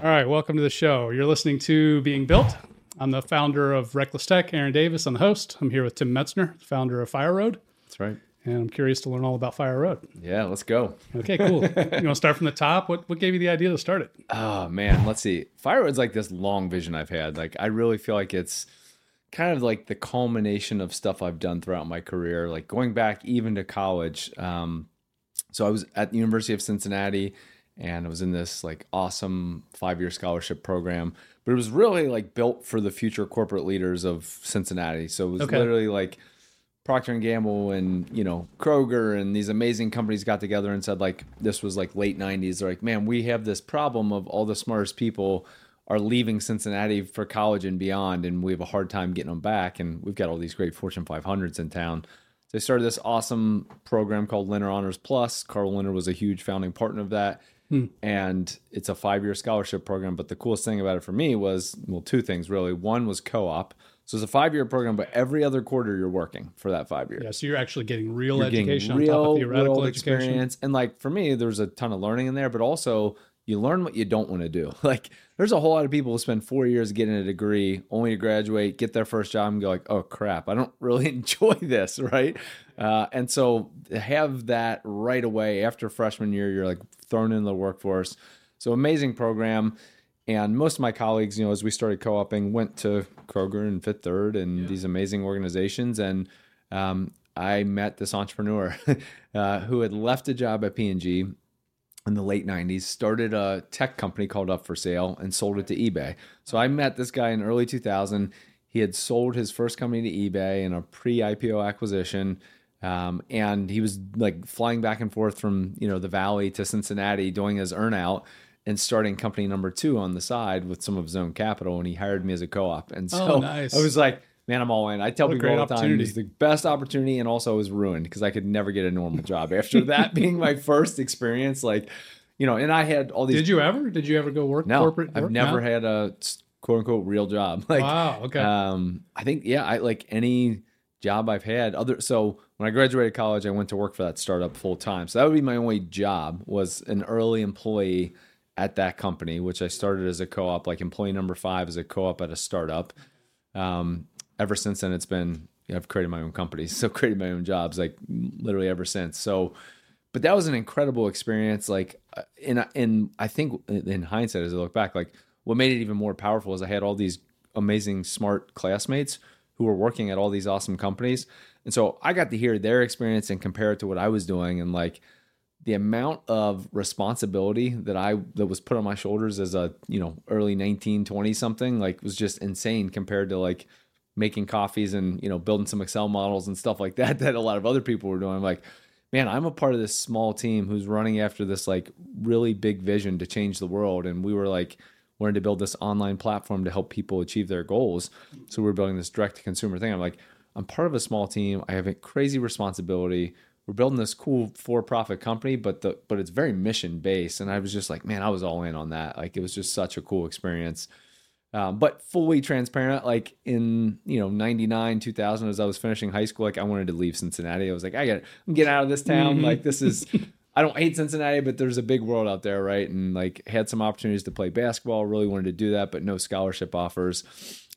All right, welcome to the show. You're listening to Being Built. I'm the founder of Recless Tech, Aaron Davis. I'm the host. I'm here with Tim Metzner, founder of Fireroad, That's right. and I'm curious to learn all about Fireroad. Yeah, let's go. Okay, cool. you want to start from the top? What what gave you the idea to start it? Oh man, let's see. Fireroad's like this long vision I've had. Like I really feel like it's kind of like the culmination of stuff I've done throughout my career. Like going back even to college. Um, so I was at the University of Cincinnati, and I was in this like awesome five year scholarship program. But it was really like built for the future corporate leaders of Cincinnati. So it was Okay. literally like Procter and Gamble and you know Kroger and these amazing companies got together and said like this was like late 90s they're like man we have this problem of all the smartest people are leaving Cincinnati for college and beyond and we have a hard time getting them back and we've got all these great Fortune 500s in town so they started this awesome program called Lindner Honors Plus Carl Lindner was a huge founding partner of that Hmm. and it's a five-year scholarship program but the coolest thing about it for me was well two things really. One was co-op. So it's a five-year program but every other quarter you're working for that five years. Yeah, so you're actually getting real you're getting education real on top of theoretical world education. experience. And like for me there's a ton of learning in there but also you learn what you don't want to do. Like there's a whole lot of people who spend four years getting a degree only to graduate get their first job and go like oh crap i don't really enjoy this right? Uh, and so have that right away after freshman year you're like thrown into the workforce. So amazing program and most of my colleagues, you know, as we started co-oping, went to Kroger and Fifth Third and these amazing organizations. And um, I met this entrepreneur uh, who had left a job at P&G in the late 90s, started a tech company called Up4Sale and sold it to eBay. So I met this guy in early 2000. He had sold his first company to eBay in a pre-IPO acquisition. Um, and he was like flying back and forth from, you know, the Valley to Cincinnati doing his earnout and starting company number two on the side with some of his own capital. And he hired me as a co-op. And so Oh, nice. I was like, man, I'm all in. I tell What people great all the time, it's the best opportunity and also was ruined because I could never get a normal job after that being my first experience. Like, you know, and I had all these. Did you ever? Did you ever go work No, corporate? I've work? never No? had a quote unquote real job. Like, wow. Okay. um, I think yeah, I like any job I've had. Other so when I graduated college, I went to work for that startup full time. So that would be my only job was an early employee at that company, which I started as a co-op, like employee number five as a co-op at a startup. Um, ever since then, it's been I've created my own companies, so created my own jobs, like literally ever since. So, but that was an incredible experience. Like, uh, and in in I think in hindsight, as I look back, like what made it even more powerful is I had all these amazing, smart classmates who were working at all these awesome companies, and so I got to hear their experience and compare it to what I was doing, and like the amount of responsibility that I that was put on my shoulders as a you know early 19 20 something like was just insane compared to like making coffees and you know building some excel models and stuff like that that a lot of other people were doing. I'm like man i'm a part of this small team who's running after this like really big vision to change the world. And we were like wanted to build this online platform to help people achieve their goals. So we're building this direct to consumer thing. I'm like i'm part of a small team. I have a crazy responsibility. We're building this cool for-profit company but the but it's very mission based and i was just like man i was all in on that. Like it was just such a cool experience um, but fully transparent like in you know 99 2000 as i was finishing high school like i wanted to leave cincinnati i was like i got i'm getting out of this town like this is i don't hate cincinnati but there's a big world out there right and like had some opportunities to play basketball really wanted to do that but no scholarship offers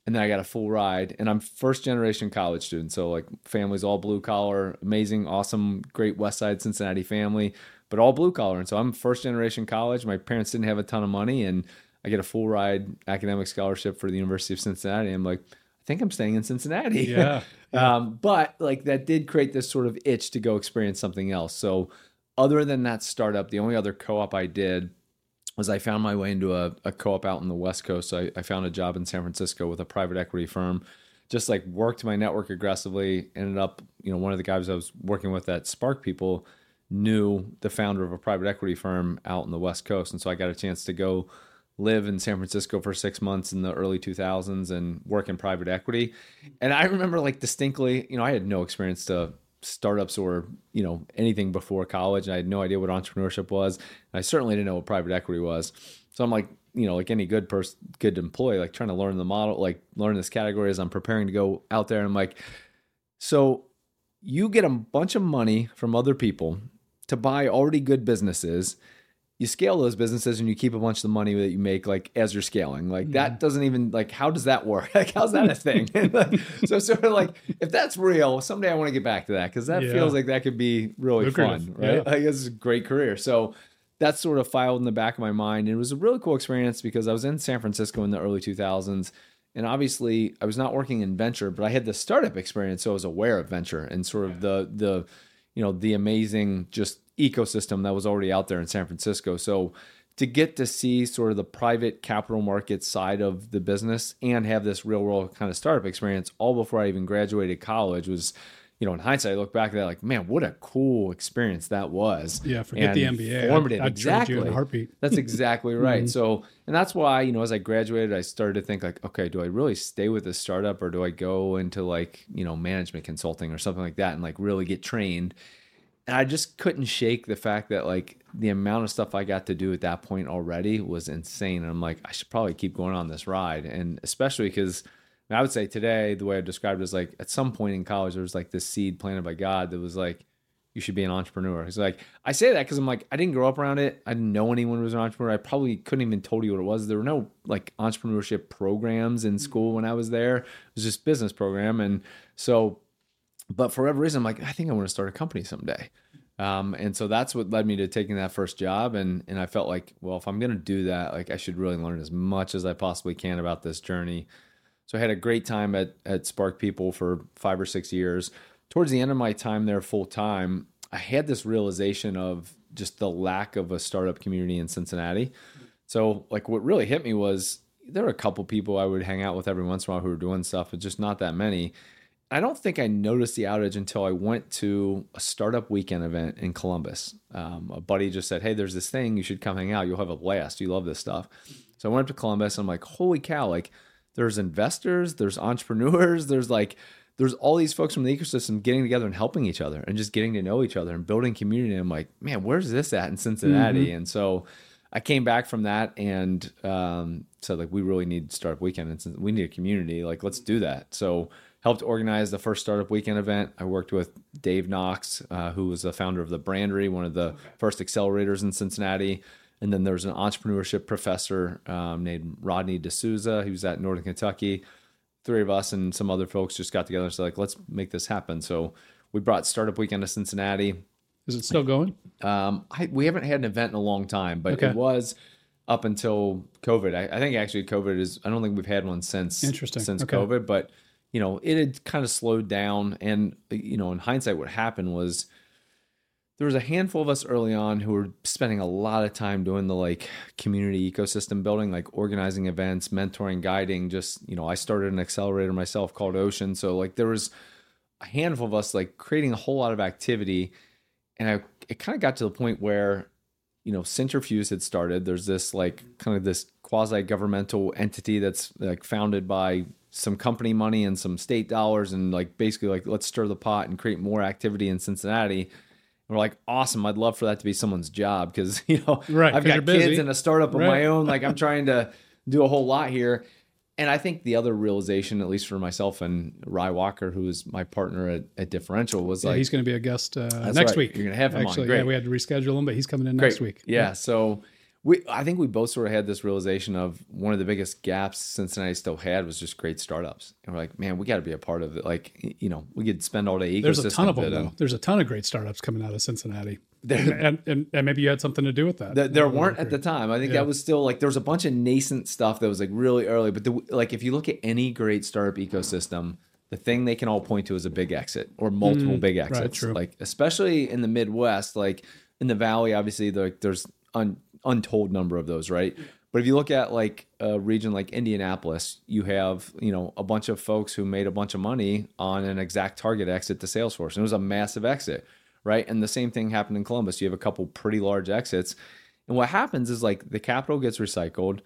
and then I got a full ride. And I'm first generation college student, so like family's all blue collar, amazing, awesome, great West Side Cincinnati family, but all blue collar. And so I'm first generation college. My parents didn't have a ton of money, and I get a full ride academic scholarship for the University of Cincinnati. I'm like, I think I'm staying in Cincinnati. Yeah. um, but like that did create this sort of itch to go experience something else. So other than that startup, the only other co-op I did was I found my way into a, a co-op out in the West Coast. So I, I found a job in San Francisco with a private equity firm. Just like worked my network aggressively. Ended up, you know, one of the guys I was working with at SparkPeople knew the founder of a private equity firm out in the West Coast, and so I got a chance to go live in San Francisco for six months in the early 2000s and work in private equity. And I remember like distinctly, you know, I had no experience to startups or you know anything before college and i had no idea what entrepreneurship was. And i certainly didn't know what private equity was. So i'm like you know like any good person good employee like trying to learn the model like learn this category as i'm preparing to go out there. And i'm like so you get a bunch of money from other people to buy already good businesses you scale those businesses and you keep a bunch of the money that you make like as you're scaling. Like mm-hmm. that doesn't even like how does that work? Like how's that a thing? so sort of like if that's real, someday I want to get back to that because that yeah. feels like that could be really Lucrative. fun, right? Yeah. Like it's a great career. So that's sort of filed in the back of my mind. And it was a really cool experience because I was in San Francisco in the early 2000s. And obviously, I was not working in venture, but I had the startup experience, so I was aware of venture and sort of the the you know the amazing just ecosystem that was already out there in San Francisco. So to get to see sort of the private capital market side of the business and have this real world kind of startup experience all before I even graduated college was, you know, in hindsight, I look back at that like, man, what a cool experience that was. Yeah, forget and the MBA. Formative, I'd, I'd exactly. You in a heartbeat. That's exactly right. mm-hmm. So, and that's why, you know, as I graduated, I started to think like, okay, do I really stay with this startup or do I go into like, you know, management consulting or something like that and like really get trained? and I just couldn't shake the fact that like the amount of stuff I got to do at that point already was insane. And I'm like, I should probably keep going on this ride. And especially because I would say today, the way I described it is like at some point in college, there was like this seed planted by God that was like, you should be an entrepreneur. It's like I say that because I'm like I didn't grow up around it. I didn't know anyone who was an entrepreneur. I probably couldn't even told you what it was. There were no like entrepreneurship programs in school when I was there. It was just business program, and so but for whatever reason, I'm like, I think I want to start a company someday. Um, and so that's what led me to taking that first job. And and I felt like, well, if I'm going to do that, like I should really learn as much as I possibly can about this journey. So I had a great time at at SparkPeople for five or six years. Towards the end of my time there full time, I had this realization of just the lack of a startup community in Cincinnati. So like what really hit me was there were a couple people I would hang out with every once in a while who were doing stuff, but just not that many. I don't think I noticed the outage until I went to a startup weekend event in Columbus. Um, a buddy just said, Hey, there's this thing. You should come hang out. You'll have a blast. You love this stuff. So I went up to Columbus. And I'm like, Holy cow. Like, there's investors, there's entrepreneurs, there's like, there's all these folks from the ecosystem getting together and helping each other and just getting to know each other and building community. And I'm like, man, where's this at in Cincinnati? Mm-hmm. And so I came back from that and um, said, like, we really need startup weekend. And we need a community. Like, let's do that. So helped organize the first startup weekend event. I worked with Dave Knox, uh, who was the founder of the Brandery, one of the first accelerators in Cincinnati. And then there's an entrepreneurship professor um, named Rodney D'Souza. He was at Northern Kentucky. Three of us and some other folks just got together and said, like, let's make this happen. So we brought Startup Weekend to Cincinnati. Is it still going? Um, I, we haven't had an event in a long time, but okay. it was up until COVID. I, I, think actually COVID is. I don't think we've had one since Interesting. since okay. COVID, but you know, it had kind of slowed down. And, you know, in hindsight, what happened was there was a handful of us early on who were spending a lot of time doing the like community ecosystem building, like organizing events, mentoring, guiding. Just, you know, I started an accelerator myself called Ocean. So, like, there was a handful of us like creating a whole lot of activity. And I, it kind of got to the point where, you know, Cintrifuse had started. There's this like kind of this quasi governmental entity that's like founded by some company money and some state dollars and like basically like let's stir the pot and create more activity in Cincinnati. We're like, awesome. I'd love for that to be someone's job because you know right, I've got kids and a startup right. of my own. Like I'm trying to do a whole lot here. And I think the other realization, at least for myself and Rye Walker, who is my partner at, at Differential, was yeah, like he's going to be a guest uh, next right. week. You're going to have him Actually, on. Great. Yeah, we had to reschedule him, but he's coming in Great. next week. Yeah, yeah. So we I think we both sort of had this realization of one of the biggest gaps Cincinnati still had was just great startups. And we're like, man, we got to be a part of it. Like, you know, we could spend all day. There's a ton of them. Though. There's a ton of great startups coming out of Cincinnati. and, and, and, maybe you had something to do with that. The, there weren't at the time. I think yeah. that was still like there was a bunch of nascent stuff that was like really early. But the, like if you look at any great startup ecosystem, the thing they can all point to is a big exit or multiple mm, big exits. Right, like especially in the Midwest, like in the Valley, obviously like there's un, untold number of those, right? But if you look at like a region like Indianapolis, you have you know a bunch of folks who made a bunch of money on an ExactTarget exit to Salesforce, and it was a massive exit, right? And the same thing happened in Columbus. You have a couple pretty large exits, and what happens is like the capital gets recycled,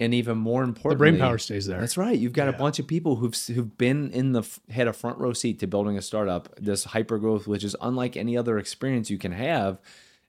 and even more importantly, the brain power stays there. That's right. You've got yeah. a bunch of people who've who've been in the had a front row seat to building a startup, this hyper growth, which is unlike any other experience you can have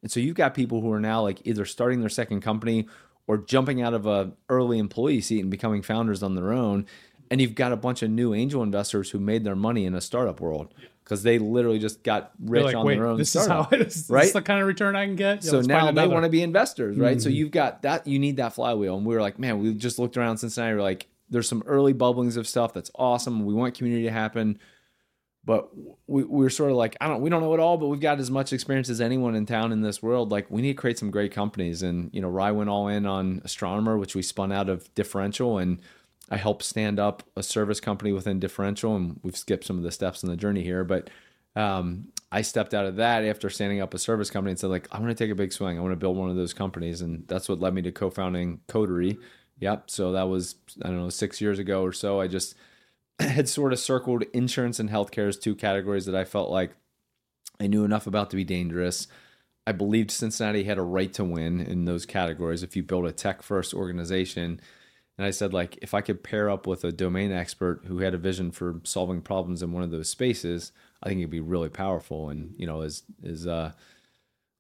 and so you've got people who are now like either starting their second company or jumping out of a early employee seat and becoming founders on their own. and you've got a bunch of new angel investors who made their money in a startup world because they literally just got rich Like, on their own this startup. is how it is. right? This is the kind of return I can get. Yeah, so now they want to be investors, right? So Mhm. you've got that. You need that flywheel, and we were like, man, we just looked around Cincinnati. We're like, there's some early bubblings of stuff that's awesome. We want community to happen, but we we were sort of like, I don't, we don't know it all, but we've got as much experience as anyone in town in this world. Like, we need to create some great companies, and you know, Rye went all in on Astronomer, which we spun out of Differential, and I helped stand up a service company within Differential, and we've skipped some of the steps in the journey here, but um, I stepped out of that after standing up a service company and said, like, I want to take a big swing. I want to build one of those companies, and that's what led me to co-founding Coterie. Yep. So that was I don't know six years ago or so. I just had sort of circled insurance and healthcare as two categories that I felt like I knew enough about to be dangerous. I believed Cincinnati had a right to win in those categories if you build a tech first organization. And I said, like, if I could pair up with a domain expert who had a vision for solving problems in one of those spaces, I think it'd be really powerful. And, you know, as, as, uh,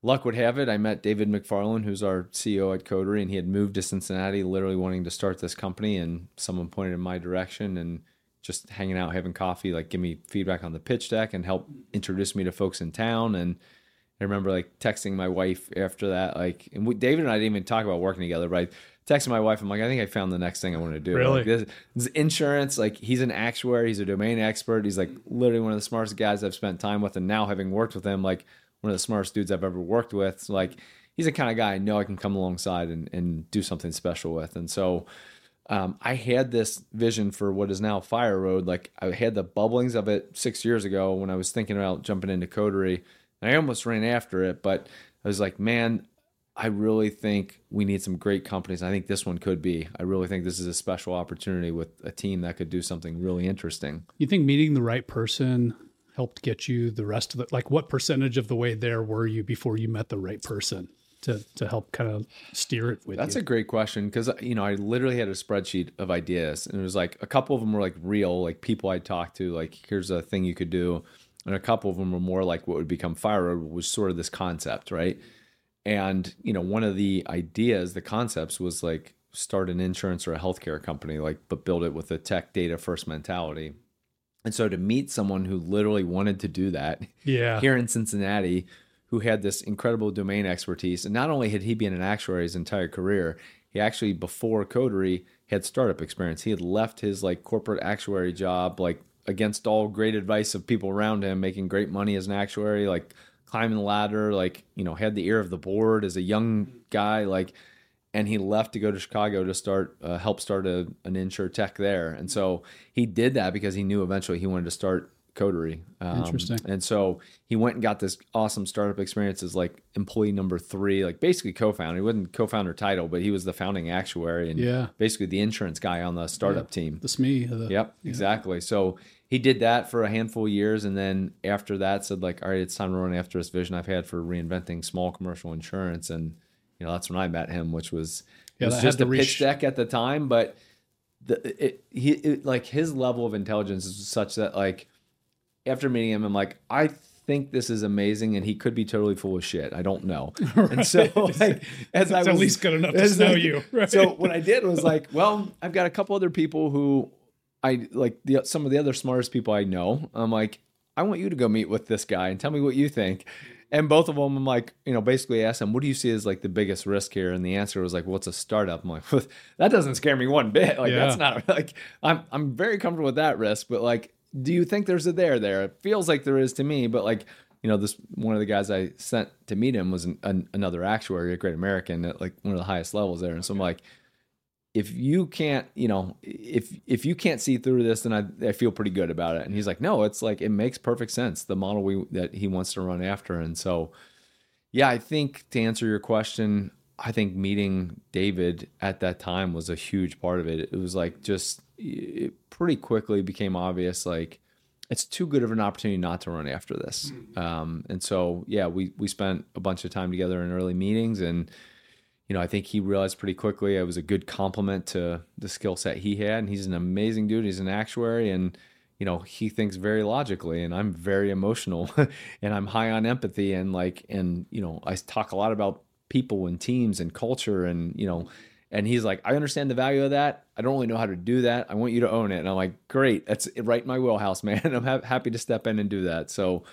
luck would have it, I met David McFarland, who's our CEO at Coterie, and he had moved to Cincinnati, literally wanting to start this company. And someone pointed in my direction and just hanging out, having coffee, like give me feedback on the pitch deck and help introduce me to folks in town. And I remember like texting my wife after that, like, and we, David and I didn't even talk about working together, but I texted my wife. I'm like, I think I found the next thing I want to do. Really? Like, this, this insurance, like he's an actuary, he's a domain expert. He's like literally one of the smartest guys I've spent time with. And now having worked with him, like one of the smartest dudes I've ever worked with. So like he's the kind of guy I know I can come alongside and, and do something special with. And so um, I had this vision for what is now Fireroad. Like I had the bubblings of it six years ago when I was thinking about jumping into Coterie. And I almost ran after it, but I was like, man, I really think we need some great companies. I think this one could be. I really think this is a special opportunity with a team that could do something really interesting. You think meeting the right person helped get you the rest of the like what percentage of the way there were you before you met the right person to to help kind of steer it with That's you? a great question because uh, you know I literally had a spreadsheet of ideas, and it was like a couple of them were like real, like people I'd talked to, like here's a thing you could do, and a couple of them were more like what would become Fire was sort of this concept, right? And you know, one of the ideas, the concepts was like start an insurance or a healthcare company, like but build it with a tech data first mentality. And so to meet someone who literally wanted to do that yeah. here in Cincinnati, who had this incredible domain expertise, and not only had he been an actuary his entire career, he actually before Coterie had startup experience. He had left his like corporate actuary job, like against all great advice of people around him, making great money as an actuary, like climbing the ladder, like you know had the ear of the board as a young guy, like. And he left to go to Chicago to start, uh, help start a, an insure tech there. And so he did that because he knew eventually he wanted to start Coterie. Um, Interesting. And so he went and got this awesome startup experience as like employee number three, like basically co-founder. He wasn't co-founder title, but he was the founding actuary and Yeah. basically the insurance guy on the startup team. The SME. The, Yep, exactly. So he did that for a handful of years, and then after that, said like, "All right, it's time to run after this vision I've had for reinventing small commercial insurance." And you know, that's when I met him, which was Yeah, it was just a to pitch deck at the time, but the it, he it, like his level of intelligence is such that like after meeting him, I'm like, I think this is amazing, and he could be totally full of shit. I don't know. And so, like, as I was at least good enough to know you, right? So what I did was like, well, I've got a couple other people who I like the some of the other smartest people I know. I'm like, I want you to go meet with this guy and tell me what you think. And both of them, I'm like, you know, basically asked them, what do you see as like the biggest risk here? And the answer was like, what's a startup? I'm like, that doesn't scare me one bit. Like, Yeah. that's not like, I'm, I'm very comfortable with that risk, but like, do you think there's a there there? It feels like there is to me, but like, you know, this one of the guys I sent to meet him was an, an, another actuary a Great American at like one of the highest levels there. And so I'm like, if you can't, you know, if if you can't see through this, then I, I feel pretty good about it. And he's like, no, it's like it makes perfect sense. The model we that he wants to run after. And so, yeah, I think to answer your question, I think meeting David at that time was a huge part of it. It was like just it pretty quickly became obvious like it's too good of an opportunity not to run after this. Um, and so, yeah, we we spent a bunch of time together in early meetings and you know, I think he realized pretty quickly it was a good compliment to the skill set he had. And he's an amazing dude. He's an actuary and, you know, he thinks very logically and I'm very emotional and I'm high on empathy and like, and, you know, I talk a lot about people and teams and culture and, you know, And he's like, I understand the value of that. I don't really know how to do that. I want you to own it. And I'm like, great. That's right in my wheelhouse, man. I'm ha- happy to step in and do that. So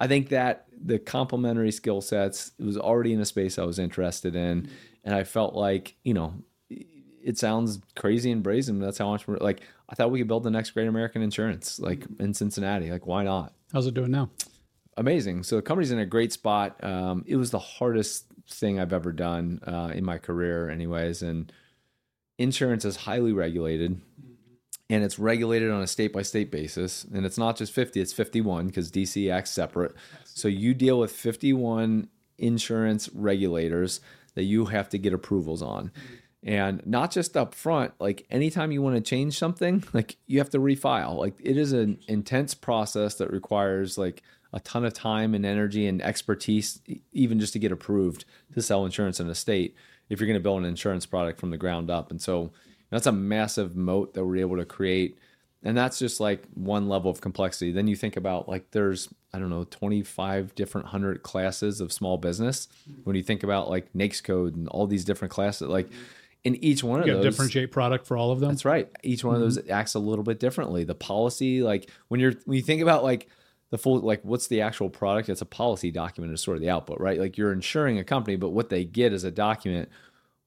I think that the complementary skill sets it was already in a space I was interested in. And I felt like, you know, it sounds crazy and brazen. But that's how much like I thought we could build the next great American insurance, like in Cincinnati. Like, why not? How's it doing now? Amazing. So the company's in a great spot. Um, it was the hardest thing I've ever done uh, in my career, anyways. And insurance is highly regulated, and it's regulated on a state by state basis. And it's not just 50, it's 51 because DC acts separate. So you deal with 51 insurance regulators that you have to get approvals on. And not just up front, like anytime you want to change something, like you have to refile. Like it is an intense process that requires like a ton of time and energy and expertise, even just to get approved to sell insurance in a state if you're going to build an insurance product from the ground up. And so that's a massive moat that we're able to create. And that's just like one level of complexity. Then you think about like there's, I don't know, 25 different hundred classes of small business. Mm-hmm. When you think about like NAICS code and all these different classes, like mm-hmm. in each one of You those differentiate product for all of them. that's right. Each one of those mm-hmm. acts a little bit differently. The policy, like when you're when you think about like the full like what's the actual product? It's a policy document is sort of the output, right? Like you're insuring a company, but what they get is a document.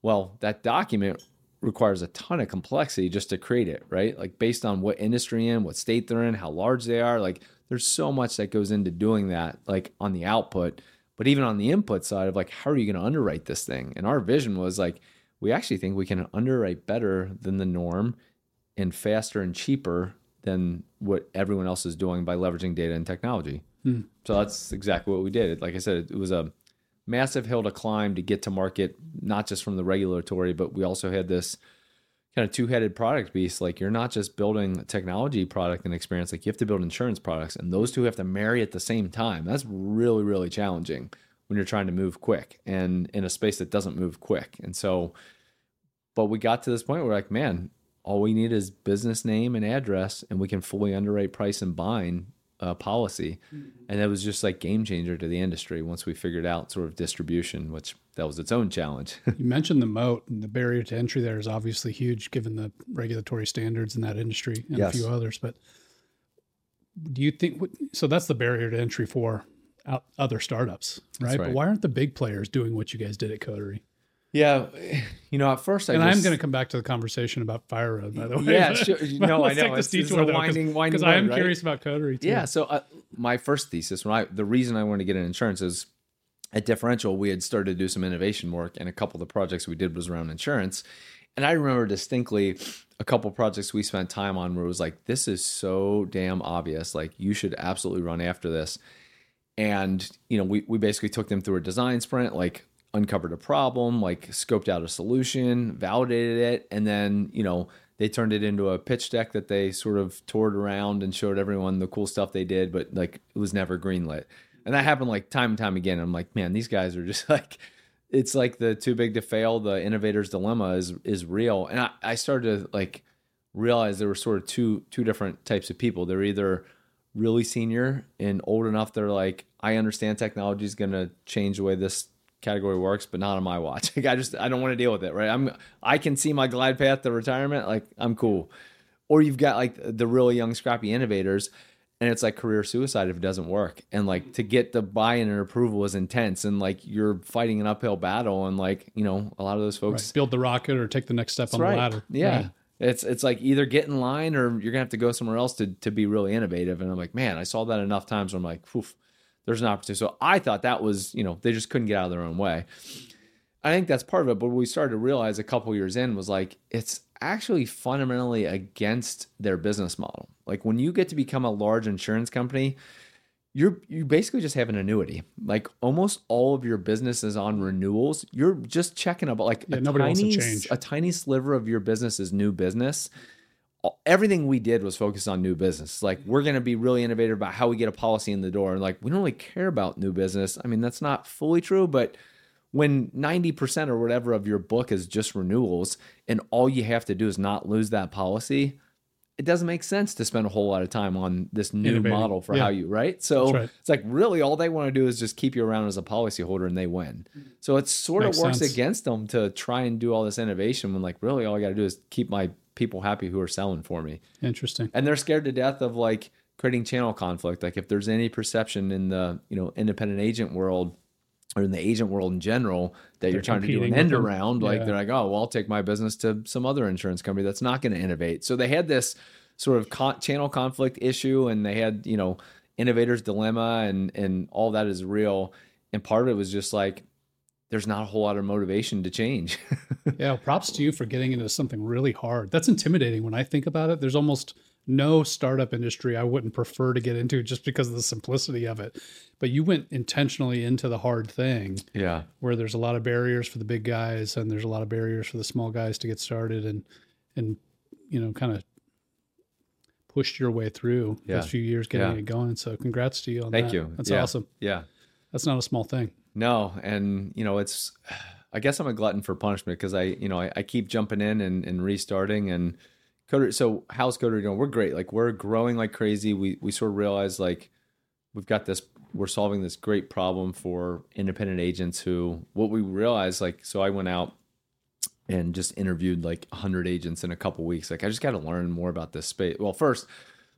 Well, that document requires a ton of complexity just to create it, right? Like based on what industry in, what state they're in, how large they are. Like there's so much that goes into doing that, like on the output, but even on the input side of like how are you going to underwrite this thing? And our vision was like we actually think we can underwrite better than the norm and faster and cheaper than what everyone else is doing by leveraging data and technology. Hmm. So that's exactly what we did. Like I said, it was a massive hill to climb to get to market, not just from the regulatory, but we also had this kind of two-headed product beast. Like you're not just building a technology product and experience, like you have to build insurance products, and those two have to marry at the same time. That's really, really challenging when you're trying to move quick and in a space that doesn't move quick. And so, but we got to this point where like, man, all we need is business name and address, and we can fully underwrite price and bind uh, policy. And that was just like game changer to the industry once we figured out sort of distribution, which that was its own challenge. You mentioned the moat and the barrier to entry there is obviously huge given the regulatory standards in that industry and Yes. a few others. But do you think so? That's the barrier to entry for out, other startups, right? right. But why aren't the big players doing what you guys did at Coterie? Yeah, you know, at first I And just, I'm going to come back to the conversation about Fireroad, by the way. Yeah, sure. No, I know. take this It's- detour a though, winding- winding because I am right? curious about Coterie too. Yeah. So uh, my first thesis, when I the reason I wanted to get in insurance is at Differential we had started to do some innovation work, and a couple of the projects we did was around insurance. And I remember distinctly a couple of projects we spent time on where it was like, this is so damn obvious. Like you should absolutely run after this. And you know, we we basically took them through a design sprint, like uncovered a problem, like scoped out a solution, validated it, and then you know they turned it into a pitch deck that they sort of toured around and showed everyone the cool stuff they did, but like it was never greenlit. And that happened like time and time again. I'm like, man, these guys are just like it's like the too big to fail, the innovator's dilemma is is real. And I, I started to like realize there were sort of two two different types of people. They're either really senior and old enough they're like, I understand technology is gonna change the way this category works, but not on my watch. Like I just I don't want to deal with it, right? I'm I can see my glide path to retirement, like I'm cool. Or you've got like the really young, scrappy innovators, and it's like career suicide if it doesn't work. And like to get the buy-in and approval is intense, and like you're fighting an uphill battle, and like you know a lot of those folks Right. Build the rocket or take the next step on right. the ladder. Yeah. Right. It's it's like either get in line or you're gonna have to go somewhere else to to be really innovative. And I'm like, man, I saw that enough times where I'm like, Oof, there's an opportunity. So I thought that was, you know, they just couldn't get out of their own way. I think that's part of it. But what we started to realize a couple years in was like it's actually fundamentally against their business model. Like when you get to become a large insurance company, you're you basically just have an annuity. Like almost all of your business is on renewals. You're just checking about like Yeah, a nobody wants to tiny change. a tiny sliver of your business is new business. All- Everything we did was focused on new business. Like we're going to be really innovative about how we get a policy in the door, and like we don't really care about new business. I mean, that's not fully true, but when 90% or whatever of your book is just renewals and all you have to do is not lose that policy it doesn't make sense to spend a whole lot of time on this new Innovating. model for Yeah. how you right. So right. it's like really all they want to do is just keep you around as a policyholder and they win. So it sort Makes of works sense. against them to try and do all this innovation when like really all I got to do is keep my people happy who are selling for me. Interesting. And they're scared to death of like creating channel conflict. Like if there's any perception in the, you know, independent agent world or in the agent world in general that you're trying to do an end them. around, like Yeah. they're like, oh, well, I'll take my business to some other insurance company that's not going to innovate. So they had this sort of con- channel conflict issue, and they had you know innovators dilemma, and and all that is real. And part of it was just like there's not a whole lot of motivation to change. Yeah, props to you for getting into something really hard. That's intimidating when I think about it. There's almost no startup industry I wouldn't prefer to get into just because of the simplicity of it. But you went intentionally into the hard thing yeah, where there's a lot of barriers for the big guys and there's a lot of barriers for the small guys to get started and and you know kind of pushed your way through Yeah. those few years getting Yeah. it going. So congrats to you on Thank that. you. That's Yeah. awesome. yeah. That's not a small thing. No, and you know it's. I guess I'm a glutton for punishment because I, you know, I, I keep jumping in and, and restarting and Coterie. So how's Coterie doing? We're great. Like we're growing like crazy. We we sort of realize like we've got this. We're solving this great problem for independent agents who. What we realized like so I went out and just interviewed like 100 agents in a couple weeks. Like I just got to learn more about this space. Well, first.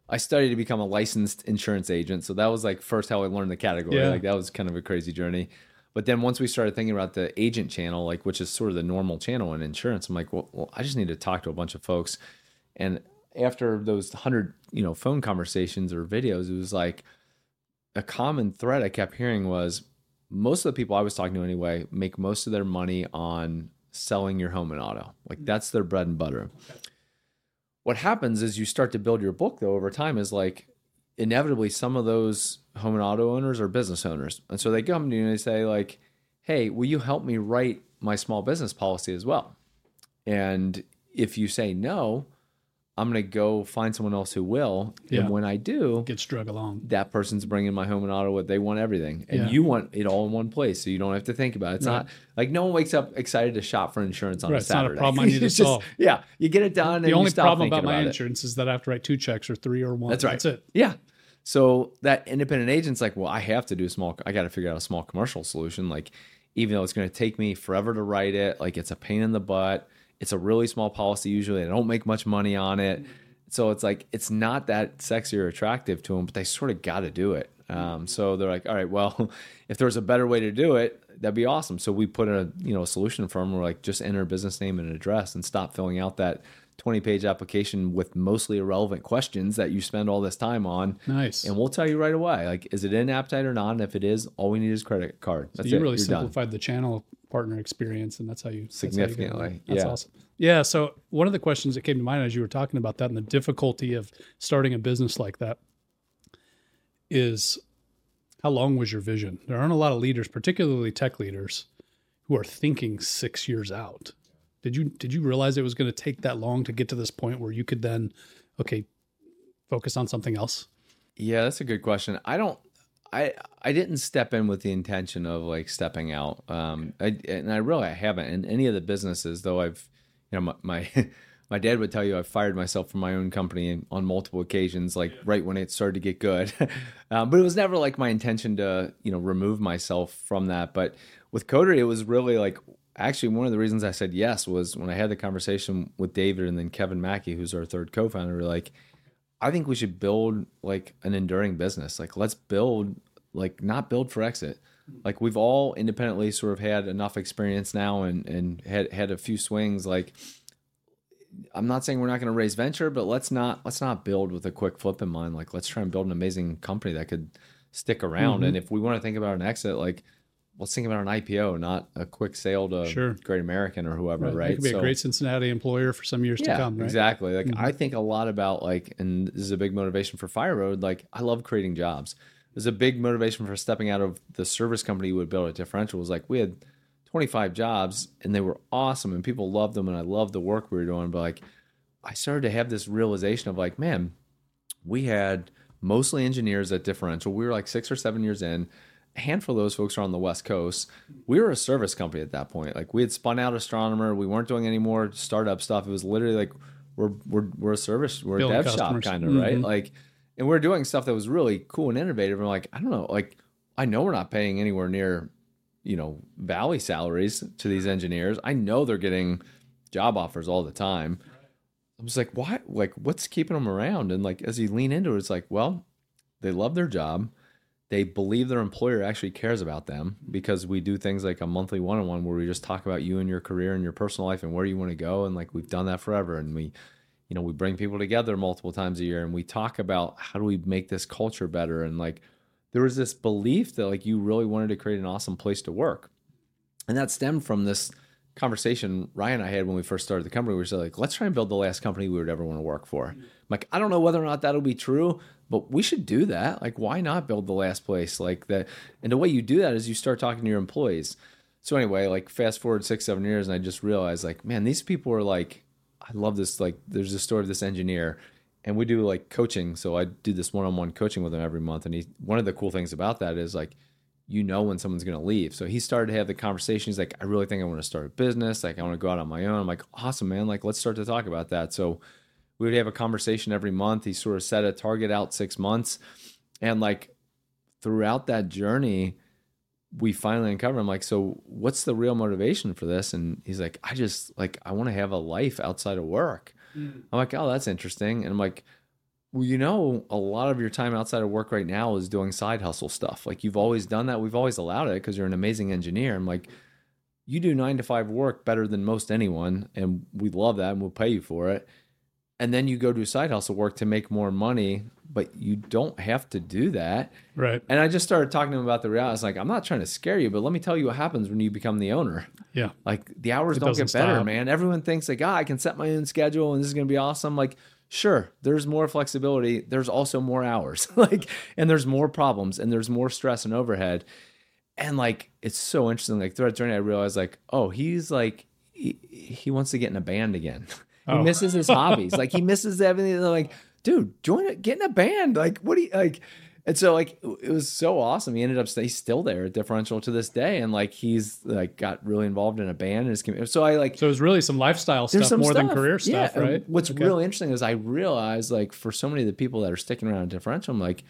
I studied to become a licensed insurance agent, so that was like first how I learned the category. Yeah. Like that was kind of a crazy journey. But then once we started thinking about the agent channel, like which is sort of the normal channel in insurance, I'm like, well, well I just need to talk to a bunch of folks. And after those hundred, you know, phone conversations or videos, it was like a common thread I kept hearing was most of the people I was talking to anyway make most of their money on selling your home and auto. Like that's their bread and butter. What happens is you start to build your book though over time is like inevitably some of those home and auto owners are business owners. And so they come to you and they say like, "Hey, will you help me write my small business policy as well?" And if you say no, I'm going to go find someone else who will. Yeah. And when I do, Get drug along. that person's bringing my home in Ottawa. they want everything and Yeah. you want it all in one place so you don't have to think about it it's Right. not like no one wakes up excited to shop for insurance on Right, a it's not a saturday problem I need to It's just- solve. yeah you get it done The and only you stop problem about my it. insurance is that I have to write two checks or three or one. That's right. That's it. yeah so that independent agent's like well i have to do a small i got to figure out a small commercial solution like even though it's going to take me forever to write it like it's a pain in the butt it's a really small policy usually i don't make much money on it. So it's like it's not that sexy or attractive to them but they sort of got to do it. Um, so they're like all right well if there's a better way to do it that'd be awesome. So we put in a you know a solution for them where like just enter a business name and address and stop filling out that 20 page application with mostly irrelevant questions that you spend all this time on. Nice. and we'll tell you right away like is it in appetite or not? And if it is all we need is credit card. That's you it. really You're done. simplified the channel partner experience, and that's how you that's how you Significantly. That's yeah. awesome. Yeah. So one of the questions that came to mind as you were talking about that and the difficulty of starting a business like that is how long was your vision? There aren't a lot of leaders, particularly tech leaders, who are thinking six years out. Did you did you realize it was going to take that long to get to this point where you could then, okay, focus on something else? Yeah, that's a good question. I don't. I I didn't step in with the intention of like stepping out. Um, I, and I really I haven't in any of the businesses. Though I've, you know, my my, my dad would tell you I fired myself from my own company on multiple occasions, like right when it started to get good. um, but it was never like my intention to you know remove myself from that. But with Coterie, it was really like actually one of the reasons I said yes was when I had the conversation with David and then Kevin Mackey, who's our third co-founder. Like I think we should build like an enduring business. Like let's build like not build for exit. Like we've all independently sort of had enough experience now and and had had a few swings. Like I'm not saying we're not going to raise venture, but let's not let's not build with a quick flip in mind. Like let's try and build an amazing company that could stick around. Mm-hmm. And if we want to think about an exit, like let's think about an IPO, not a quick sale to Sure. Great American or whoever, right? You could be So- a great Cincinnati employer for some years to come, right? Mm-hmm. Exactly. Like I think a lot about like, and this is a big motivation for Fireroad. Like I love creating jobs. There's a big motivation for stepping out of the service company we would build at Differential. Was like we had 25 jobs and they were awesome and people loved them and I loved the work we were doing. But like I started to have this realization of like, man, we had mostly engineers at Differential. We were like six or seven years in. A handful of those folks are on the West Coast. We were a service company at that point. Like we had spun out Astronomer. We weren't doing any more startup stuff. It was literally like we're we're we're a service, we're Billing a dev shop kind of, right? Mhm. Like, and we're doing stuff that was really cool and innovative. And like, I don't know, like, I know we're not paying anywhere near, you know, valley salaries to these engineers. I know they're getting job offers all the time. I was like, why? Like, what's keeping them around? And like, as you lean into it, it's like, well, they love their job. They believe their employer actually cares about them because we do things like a monthly one on one where we just talk about you and your career and your personal life and where you want to go. And like, we've done that forever. And we, you know, we bring people together multiple times a year and we talk about how do we make this culture better. And like, there was this belief that like you really wanted to create an awesome place to work. And that stemmed from this conversation Ryan and I had when we first started the company. We were like, let's try and build the last company we would ever want to work for. I'm like, I don't know whether or not that'll be true, but we should do that. Like, why not build the last place like that? And the way you do that is you start talking to your employees. So anyway, like fast forward six, seven years, and I just realized like, man, these people are like, I love this. Like, there's a story of this engineer, and we do like coaching. So I do this one-on-one coaching with him every month. And he, one of the cool things about that is like, you know when someone's going to leave. So he started to have the conversation. He's like, I really think I want to start a business. Like, I want to go out on my own. I'm like, awesome, man. Like, let's start to talk about that. So we would have a conversation every month. He sort of set a target out six months. And like throughout that journey, we finally uncovered. I'm like, so what's the real motivation for this? And he's like, I just like, I want to have a life outside of work. Mm. I'm like, oh, that's interesting. And I'm like, well, you know, a lot of your time outside of work right now is doing side hustle stuff. Like you've always done that. We've always allowed it because you're an amazing engineer. I'm like, you do nine to five work better than most anyone, and we love that, and we'll pay you for it. And then you go do side hustle work to make more money, but you don't have to do that. Right. And I just started talking to him about the reality. I was like, I'm not trying to scare you, but let me tell you what happens when you become the owner. Yeah. Like the hours It don't get better, stop. man. Everyone thinks like, ah, I can set my own schedule and this is gonna be awesome. Like, sure, there's more flexibility. There's also more hours. like, and there's more problems and there's more stress and overhead. And like, it's so interesting. Like throughout the journey, I realized like, oh, he's like, he, he wants to get in a band again. he Oh. misses his hobbies. Like he misses everything. They're like, dude, join it, get in a band. Like, what do you like? And so like it was so awesome. He ended up he's still there at differential to this day, and like he's like got really involved in a band and his community. So I like So it was really some lifestyle stuff some more than stuff. career stuff, Yeah, and right? What's Okay. really interesting is I realized like for so many of the people that are sticking around at differential, I'm like,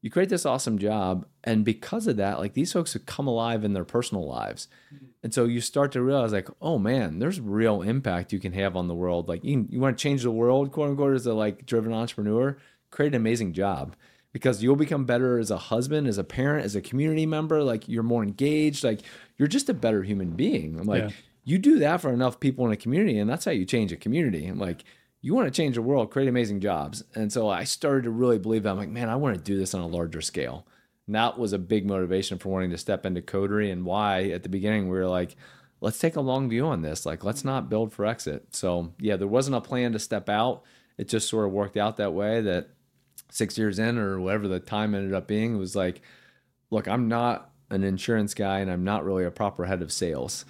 you create this awesome job, and because of that, like these folks have come alive in their personal lives. Mm-hmm. And so you start to realize, like, oh man, there's real impact you can have on the world. Like, you, you want to change the world, quote unquote, as a like driven entrepreneur, create an amazing job because you'll become better as a husband, as a parent, as a community member. Like, you're more engaged. Like, you're just a better human being. I'm like, Yeah. you do that for enough people in a community, and that's how you change a community. I'm like, you want to change the world, create amazing jobs. And so I started to really believe that. I'm like, man, I want to do this on a larger scale. And that was a big motivation for wanting to step into Coterie and why at the beginning we were like, let's take a long view on this. Like, let's not build for exit. So yeah, there wasn't a plan to step out. It just sort of worked out that way that six years in or whatever the time ended up being it was like, look, I'm not an insurance guy and I'm not really a proper head of sales.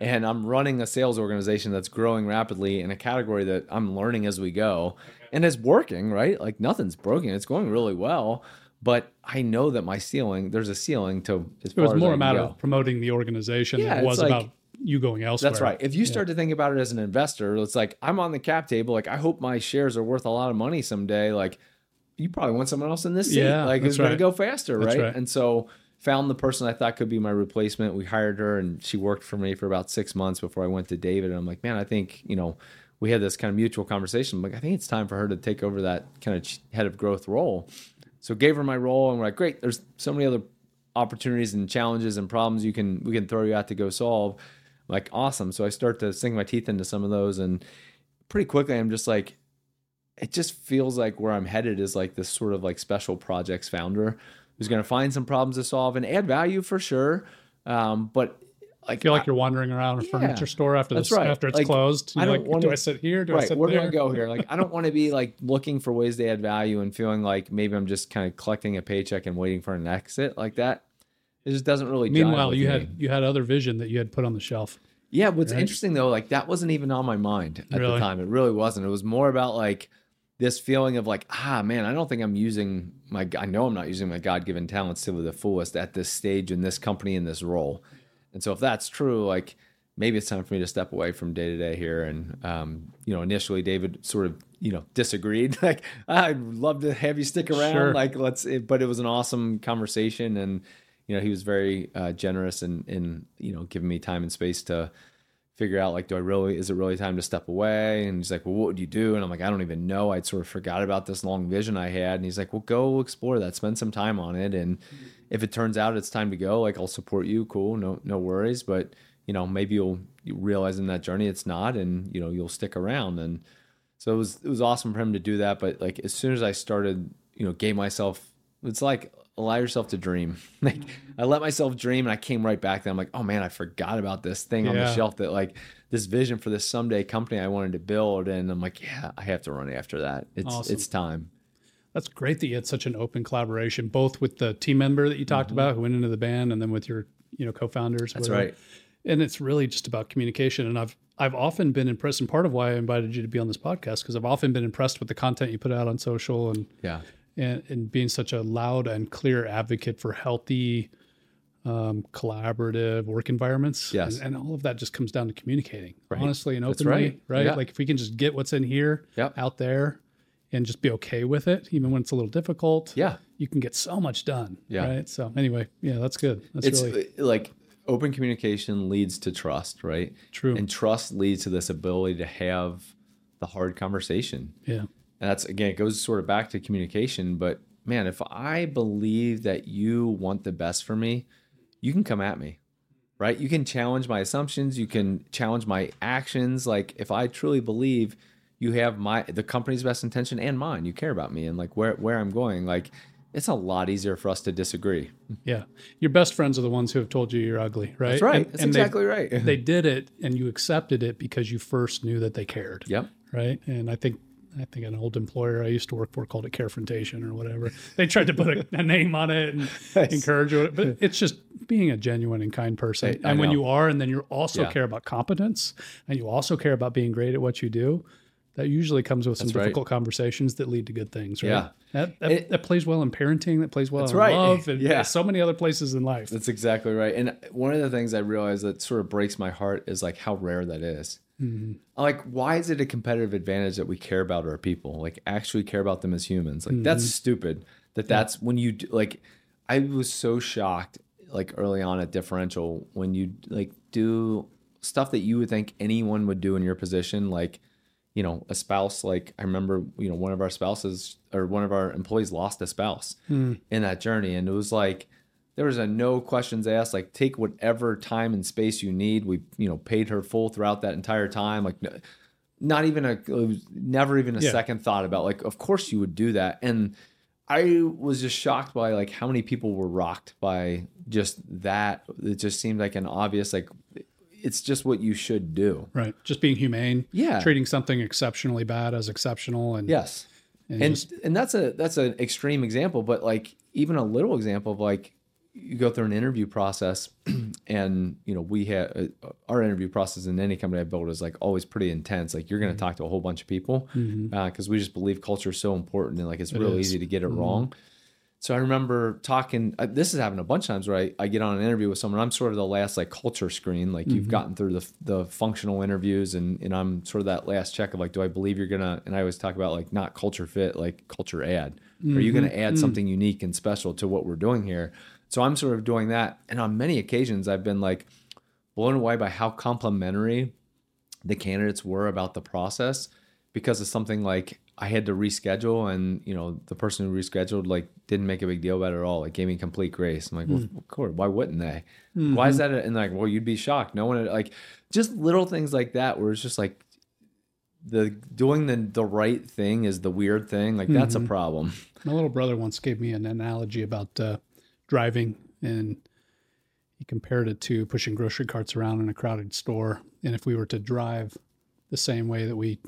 And I'm running a sales organization that's growing rapidly in a category that I'm learning as we go and it's working, right? Like nothing's broken. It's going really well. But I know that my ceiling, there's a ceiling to as It was as more a matter of promoting the organization Yeah, than it was like- about you going elsewhere. That's right. If you start to think about it as an investor, it's like I'm on the cap table. Like I hope my shares are worth a lot of money someday. Like you probably want someone else in this seat. Yeah, like that's who's going to go faster, right? right. And so found the person I thought could be my replacement. We hired her, and she worked for me for about six months before I went to David. And I'm like, man, I think you know. We had this kind of mutual conversation. I'm like, I think it's time for her to take over that kind of head of growth role. So gave her my role, and we're like, great. There's so many other opportunities and challenges and problems you can we can throw you out to go solve. I'm like awesome. So I start to sink my teeth into some of those, and pretty quickly I'm just like, it just feels like where I'm headed is like this sort of like special projects founder who's going to find some problems to solve and add value for sure. Um, but like I feel like you're wandering around a Yeah, far store after this right. after it's Like, closed. I You're don't like, wanna- do I sit here? Do I right sit where there? do i go here like i don't want to be like looking for ways to add value and feeling like maybe i'm just kind of collecting a paycheck and waiting for an exit like that it just doesn't really Meanwhile, you me. had you had other vision that you had put on the shelf. yeah what's right? interesting though like that wasn't even on my mind at Really? the time it really wasn't it was more about like this feeling of like ah man i don't think i'm using my i know i'm not using my god-given talents to the fullest at this stage in this company in this role and so if that's true like maybe it's time for me to step away from day to day here. And, um, you know, initially David sort of, you know, disagreed. like, I'd love to have you stick around. Sure. Like, let's, but it was an awesome conversation. And, you know, he was very uh, generous in, in, you know, giving me time and space to figure out, like, do I really, is it really time to step away? And he's like, well, what would you do? And I'm like, I don't even know. I'd sort of forgot about this long vision I had. And he's like, well, go explore that, spend some time on it. And if it turns out it's time to go, like, I'll support you. Cool. No, no worries. But, you know, maybe you'll you realize in that journey it's not, and you know, you'll stick around. And so it was it was awesome for him to do that. But like as soon as I started, you know, gave myself, it's like allow yourself to dream. like I let myself dream, and I came right back. Then I'm like, oh man, I forgot about this thing on the shelf that like this vision for this someday company I wanted to build, and I'm like, yeah, I have to run after that. It's Awesome. it's time. That's great that you had such an open collaboration, both with the team member that you talked about who went into the band, and then with your you know co-founders. Mm-hmm. That's whatever. right. And it's really just about communication. And I've I've often been impressed, and part of why I invited you to be on this podcast because I've often been impressed with the content you put out on social and Yeah. And, and being such a loud and clear advocate for healthy, um, collaborative work environments. Yes. And, and all of that just comes down to communicating Right. honestly and openly, right. right? Yeah. Like if we can just get what's in here Yep. out there and just be okay with it, even when it's a little difficult, Yeah. you can get so much done. Yeah. Right. So anyway, yeah, that's good. That's it's really uh, like open communication leads to trust, right? true. And trust leads to this ability to have the hard conversation. yeah. And that's again, it goes sort of back to communication. But man, if I believe that you want the best for me, you can come at me, right? You can challenge my assumptions. You can challenge my actions. Like if I truly believe you have my the company's best intention and mine, you care about me and like where where I'm going, like it's a lot easier for us to disagree. Yeah. Your best friends are the ones who have told you you're ugly, right? That's right. And, That's and they- exactly right. they did it and you accepted it because you first knew that they cared. yep. right? And I think I think an old employer I used to work for called it Carefrontation or whatever. They tried to put a, a name on it and encourage it, but it's just being a genuine and kind person. I and when you are, and then you also Yeah. care about competence, and you also care about being great at what you do. That usually comes with some That's right. difficult conversations that lead to good things, right? Yeah. That that, It- that plays well in parenting. That plays well That's in right. love, and Yeah. so many other places in life. That's exactly right. And one of the things I realize that sort of breaks my heart is like how rare that is. Mm-hmm. Like, why is it a competitive advantage that we care about our people? Like, actually care about them as humans? Like, that's Mm-hmm. stupid. That that's when you do, like. I was so shocked, like early on at differential, when you like do stuff that you would think anyone would do in your position, like you know, a spouse. Like I remember, you know, one of our spouses or one of our employees lost a spouse in that journey, and it was like there was a no questions asked. Like take whatever time and space you need. We, you know, paid her full throughout that entire time. Like. Not even a, never even a Yeah. second thought about like, of course you would do that. And I was just shocked by like how many people were rocked by just that. It just seemed like an obvious, like, it's just what you should do. right. Just being humane. Yeah. Treating something exceptionally bad as exceptional, and Yes. and, and just- and that's a that's an extreme example but like even a little example of like you go through an interview process and you know we had uh, our interview process in any company i built is like always pretty intense. Like you're going to mm-hmm. talk to a whole bunch of people mm-hmm. uh, because we just believe culture is so important and like it's real is. easy to get it mm-hmm. wrong. So i remember talking uh, this has happened a bunch of times where I, I get on an interview with someone i'm sort of the last like culture screen. Like you've gotten through the the functional interviews and and i'm sort of that last check of like do i believe you're gonna and i always talk about like not culture fit like culture add. Are you gonna add mm. something unique and special to what we're doing here so i'm sort of doing that. And on many occasions i've been like blown away by how complimentary the candidates were about the process because of something like I had to reschedule and you know the person who rescheduled like didn't make a big deal about it at all. Like gave me complete grace. I'm like well hmm. of course why wouldn't they? Why is mm-hmm. that a, and like well you'd be shocked. No one like just little things like that where it's just like the doing the the right thing is the weird thing. Like that's a mm-hmm. problem. My little brother once gave me an analogy about uh, driving, and he compared it to pushing grocery carts around in a crowded store. And if we were to drive the same way that we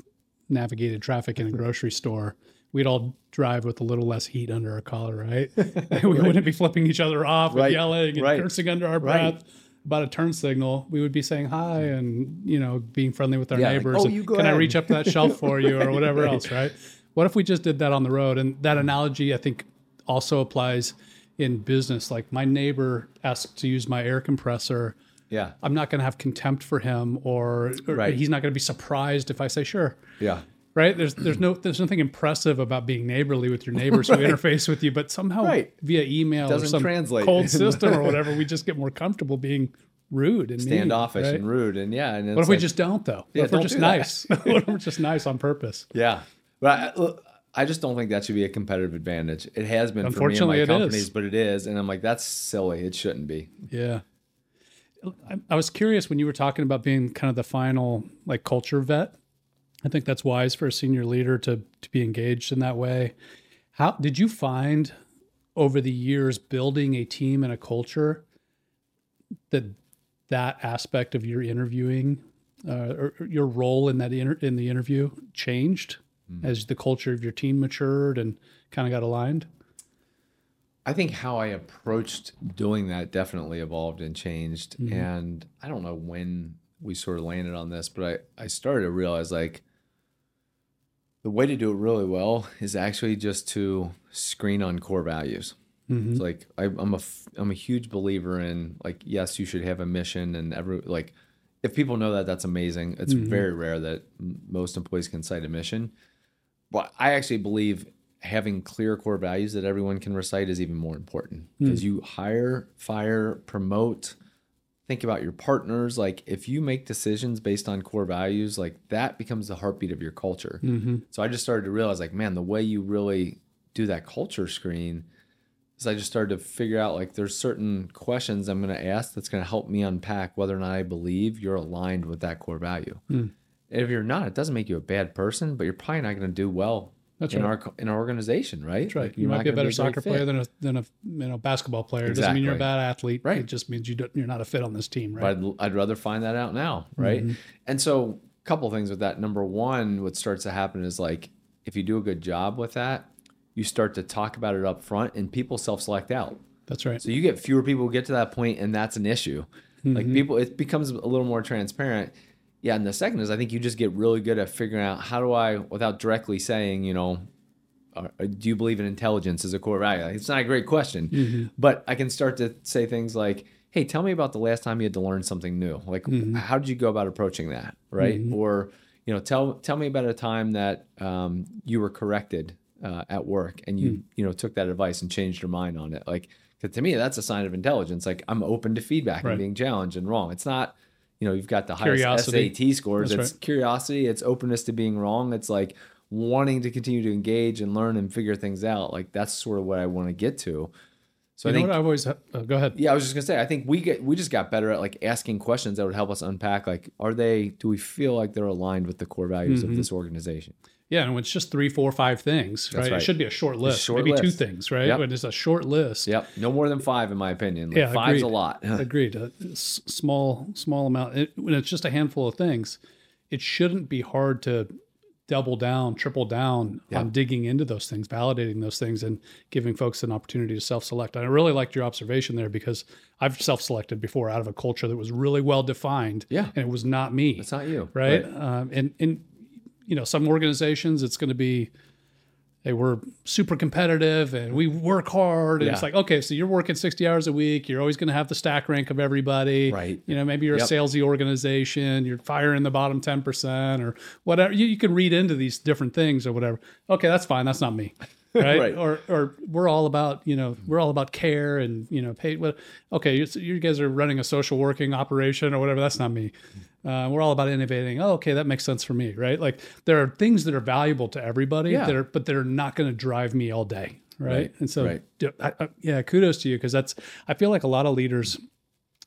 navigated traffic in a grocery store, we'd all drive with a little less heat under our collar, right? we wouldn't be flipping each other off and Right. yelling and Right. cursing under our Right. breath. About a turn signal, we would be saying hi and you know being friendly with our Yeah, like, neighbors. "Oh, and, you go Can I reach up that shelf for you or whatever Right. else, right? What if we just did that on the road? And that analogy, I think, also applies in business. Like my neighbor asked to use my air compressor Yeah. I'm not going to have contempt for him, or, or Right. he's not going to be surprised if I say sure. Yeah. Right? There's there's no there's nothing impressive about being neighborly with your neighbors who interface with you, but somehow Right. via email or Doesn't some translate. cold system or whatever, we just get more comfortable being rude and mean, Standoffish right? and rude. And yeah. And What if it's we just don't though? What Yeah, if we're just nice? what if we're just nice on purpose? Yeah. But I, just don't think that should be a competitive advantage. It has been for me and my companies, is. but it is. And I'm like, that's silly. It shouldn't be. Yeah. I, I was curious when you were talking about being kind of the final like culture vet. I think that's wise for a senior leader to to be engaged in that way. How did you find over the years building a team and a culture that that aspect of your interviewing uh, or, or your role in that inter- in the interview changed as the culture of your team matured and kind of got aligned? I think how I approached doing that definitely evolved and changed. Mm-hmm. And I don't know when we sort of landed on this, but I, I started to realize like the way to do it really well is actually just to screen on core values. Mm-hmm. It's like I, I'm a I'm a huge believer in like yes you should have a mission and every like if people know that that's amazing. It's very rare that m- most employees can cite a mission, but I actually believe having clear core values that everyone can recite is even more important because you hire, fire, promote. Think about your partners. Like if you make decisions based on core values, like that becomes the heartbeat of your culture. Mm-hmm. So I just started to realize, like, man, the way you really do that culture screen is I just started to figure out like there's certain questions I'm going to ask that's going to help me unpack whether or not I believe you're aligned with that core value. Mm. If you're not, it doesn't make you a bad person, but you're probably not going to do well That's in right. our in our organization, right? That's right. Like, you might be a better great soccer fit. player than a than a you know basketball player. It Doesn't mean you're a bad athlete. Right. It just means you don't, you're not a fit on this team, but right? I'd, I'd rather find that out now, right? Mm-hmm. And so, a couple things with that. Number one, what starts to happen is like if you do a good job with that, you start to talk about it up front, and people self-select out. That's right. So you get fewer people who get to that point, and that's an issue. Mm-hmm. Like people, it becomes a little more transparent. Yeah, and the second is I think you just get really good at figuring out how do I, without directly saying, you know, uh, do you believe in intelligence as a core value? It's not a great question, Mm-hmm. but I can start to say things like, "Hey, tell me about the last time you had to learn something new. Like, Mm-hmm. how did you go about approaching that, right? Or, you know, tell tell me about a time that um, you were corrected uh, at work and you you know took that advice and changed your mind on it. Like, to me, that's a sign of intelligence. Like, I'm open to feedback Right. and being challenged and wrong. It's not. You know, you've got the highest SAT scores. That's it's curiosity. It's openness to being wrong. It's like wanting to continue to engage and learn and figure things out. Like that's sort of what I want to get to. So you I know think what I always uh, go ahead. yeah, I was just gonna say, I think we get we just got better at like asking questions that would help us unpack like, are they do we feel like they're aligned with the core values Mm-hmm. of this organization? Yeah, and it's just three, four, five things, right? It should be a short list, short maybe two things, right? Yep. But it's a short list. Yep. No more than five in my opinion. Like Yeah, five's a lot. Agreed. A s- small, small amount. It, when it's just a handful of things, it shouldn't be hard to double down, triple down on digging into those things, validating those things, and giving folks an opportunity to self-select. And I really liked your observation there because I've self-selected before out of a culture that was really well defined, Yeah. and it was not me, It's not you. right? Um, and and you know, some organizations it's going to be. Hey, we're super competitive and we work hard. And it's like, okay, so you're working 60 hours a week. You're always going to have the stack rank of everybody. Right. You know, maybe you're Yep. a salesy organization, you're firing the bottom 10% or whatever. You, you can read into these different things or whatever. Okay, that's fine. That's not me. Right? Right. Or, or we're all about, you know, we're all about care and, you know, pay. Well, okay, you, you guys are running a social working operation or whatever. That's not me. Uh, we're all about innovating. Oh, okay, that makes sense for me, right? Like there are things that are valuable to everybody, Yeah. that are, but they're not going to drive me all day, right? Right, And so, right. I- I- yeah, kudos to you because that's. I feel like a lot of leaders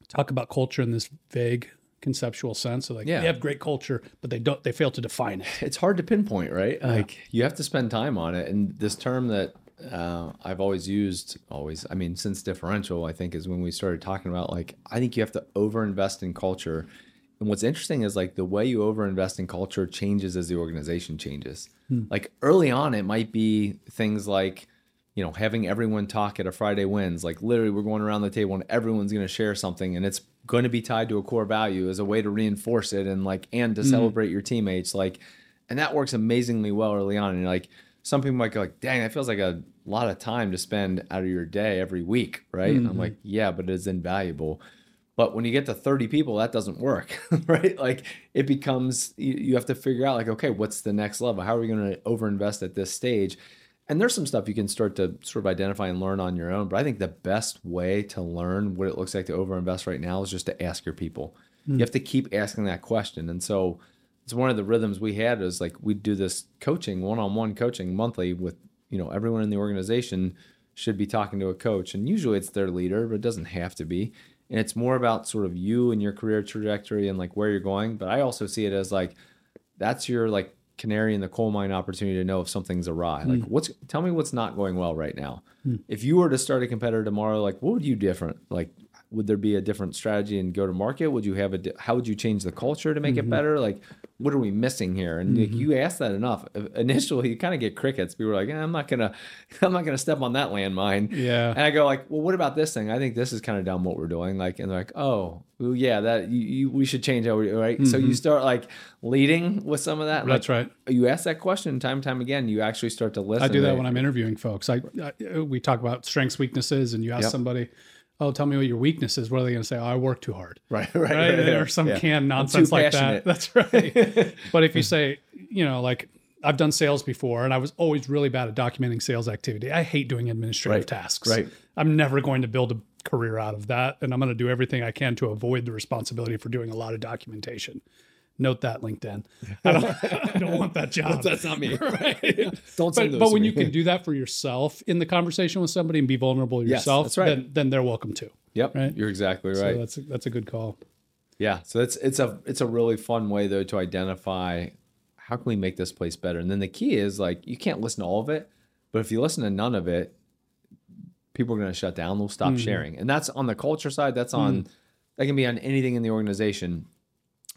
talk about culture in this vague conceptual sense. So like Yeah. they have great culture, but they don't. They fail to define it. it's hard to pinpoint, right? Like you have to spend time on it. And this term that uh, I've always used, always, I mean, since differential, I think is when we started talking about like, I think you have to overinvest in culture. And what's interesting is like the way you overinvest in culture changes as the organization changes. Like early on, it might be things like, you know, having everyone talk at a Friday wins. Like literally, we're going around the table and everyone's going to share something, and it's going to be tied to a core value as a way to reinforce it and like and to mm-hmm. celebrate your teammates. Like, and that works amazingly well early on. And like some people might go like, "Dang, that feels like a lot of time to spend out of your day every week, right?" And I'm mm-hmm. like, "Yeah, but it's invaluable." But when you get to 30 people, that doesn't work, right? Like it becomes, you, you have to figure out, like, okay, what's the next level? How are we going to overinvest at this stage? And there's some stuff you can start to sort of identify and learn on your own. But I think the best way to learn what it looks like to overinvest right now is just to ask your people. You hmm. have to keep asking that question. And so it's one of the rhythms we had is like we do this coaching, one-on-one coaching monthly with, you know, everyone in the organization should be talking to a coach. And usually it's their leader, but it doesn't have to be and it's more about sort of you and your career trajectory and like where you're going but i also see it as like that's your like canary in the coal mine opportunity to know if something's awry. Like hmm. what's tell me what's not going well right now. Hmm. If you were to start a competitor tomorrow like what would you different? Like would there be a different strategy and go to market would you have a di- how would you change the culture to make it mm-hmm. better like what are we missing here and like, mm-hmm. you ask that enough initially you kind of get crickets people are like eh, i'm not gonna i'm not gonna step on that landmine Yeah. and I go like, well, what about this thing? I think this is kind of dumb what we're doing. Like, and they're like, oh, well, yeah, that you, you we should change how we right. So you mm-hmm. start like leading with some of that. That's like, right. You ask that question time and time again. You actually start to listen. I do that They- when I'm interviewing folks. I, I we talk about strengths, weaknesses, and you ask Yep. somebody, "Oh, tell me what your weakness is." What are they going to say? Oh, I work too hard. right, right, Right, right, or some yeah. canned nonsense like passionate. that. That's right. but if you say, you know, like I've done sales before, and I was always really bad at documenting sales activity. I hate doing administrative Right, tasks. right. I'm never going to build a career out of that, and I'm going to do everything I can to avoid the responsibility for doing a lot of documentation. Note that LinkedIn. I don't, I don't want that job. That's not me. right. Don't send But, those but when me. you can do that for yourself in the conversation with somebody and be vulnerable yourself, that's right. then, then they're welcome to. Yep, Right. you're exactly So right. that's a, that's a good call. Yeah. So it's it's a it's a really fun way though to identify how can we make this place better. And then the key is like you can't listen to all of it, but if you listen to none of it, people are going to shut down. They'll stop mm. sharing. And that's on the culture side. That's on mm. that can be on anything in the organization.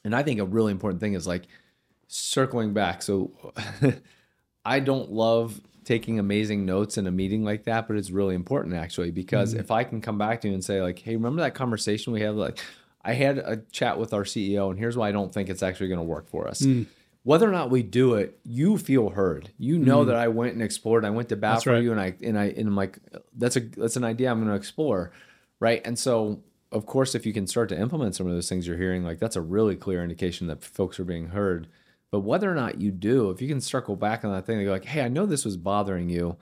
And I think a really important thing is like circling back. So I don't love taking amazing notes in a meeting like that, but it's really important actually because mm-hmm. if I can come back to you and say like, "Hey, remember that conversation we had? Like, I had a chat with our CEO, and here's why I don't think it's actually going to work for us." Mm. Whether or not we do it, you feel heard. You know mm-hmm. that I went and explored. I went to bat That's for right. you, and I and I and I'm like, that's a that's an idea I'm going to explore, right? And so, of course, if you can start to implement some of those things you're hearing, like that's a really clear indication that folks are being heard. But whether or not you do, if you can circle back on that thing and go like, hey, I know this was bothering you.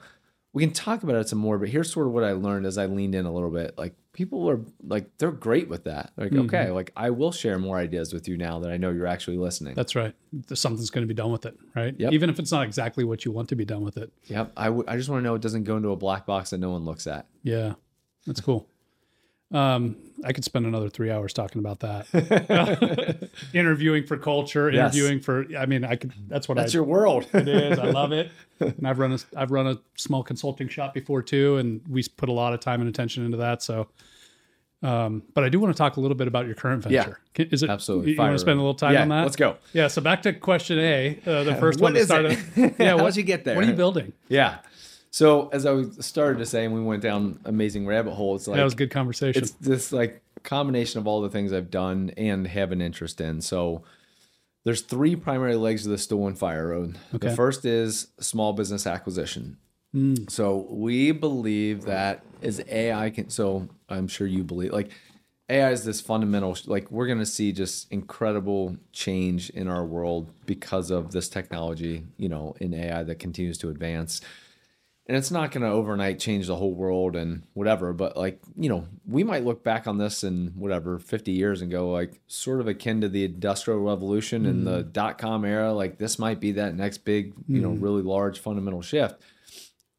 We can talk about it some more, but here's sort of what I learned as I leaned in a little bit. Like people are like they're great with that. Like, mm-hmm. okay, like I will share more ideas with you now that I know you're actually listening. That's right. Something's going to be done with it, right? Yep. Even if it's not exactly what you want to be done with it. Yep. I, w- I just want to know it doesn't go into a black box that no one looks at. Yeah, that's cool. Um, I could spend another three hours talking about that. interviewing for culture, Yes. interviewing for. I mean, I could. That's what That's I. your world. it is. I love it. And I've run a I've run a small consulting shop before too, and we put a lot of time and attention into that. So, um, but I do want to talk a little bit about your current Yeah. venture. Can- Is it Absolutely. You, want to spend a little time yeah, on that? Let's go. Yeah. So back to question A, uh, the first What one to is start. it? Yeah. How'd you get there? What are you building? Yeah. So as I was- started to say, and we went down amazing rabbit hole. It's like that was a good conversation. it's this like combination of all the things I've done and have an interest in. So there's three primary legs of the stool and Fireroad. Okay. The first is small business acquisition. Hmm. So we believe that as AI can, so I'm sure you believe like AI is this fundamental, like we're going to see just incredible change in our world because of this technology, you know, in AI that continues to advance and it's not going to overnight change the whole world and whatever but like you know we might look back on this in whatever 50 years and go like sort of akin to the industrial revolution and the mm-hmm. dot com era like this might be that next big you know mm-hmm. really large fundamental shift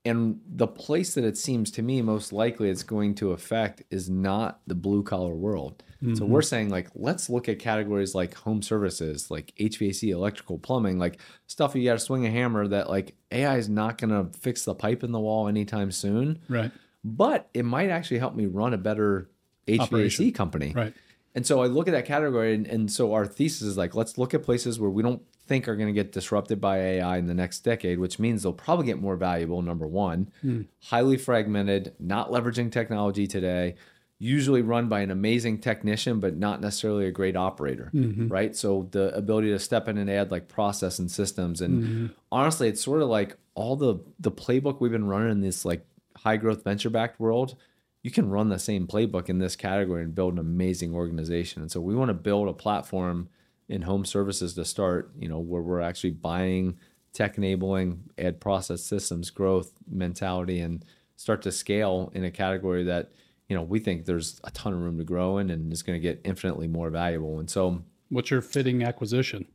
and the place that it seems to me most likely it's going to affect is not the blue collar world. So mm-hmm. we're saying like let's look at categories like home services, like HVAC, electrical, plumbing, like stuff you got to swing a hammer that like AI is not going to fix the pipe in the wall anytime soon, right. but it might actually help me run a better HVAC Operation. company. Right. And so I look at that category, and, and so our thesis is like, let's look at places where we don't think are going to get disrupted by AI in the next decade, which means they'll probably get more valuable. Number one, hmm. highly fragmented, not leveraging technology today, usually run by an amazing technician, but not necessarily a great operator, mm-hmm. right? So the ability to step in and add like process and systems, and mm-hmm. honestly, it's sort of like all the the playbook we've been running in this like high growth venture backed world you can run the same playbook in this category and build an amazing organization. And so we want to build a platform in home services to start, you know, where we're actually buying tech enabling, add process systems, growth mentality, and start to scale in a category that, you know, we think there's a ton of room to grow in and is going to get infinitely more valuable. And so What's your fitting acquisition?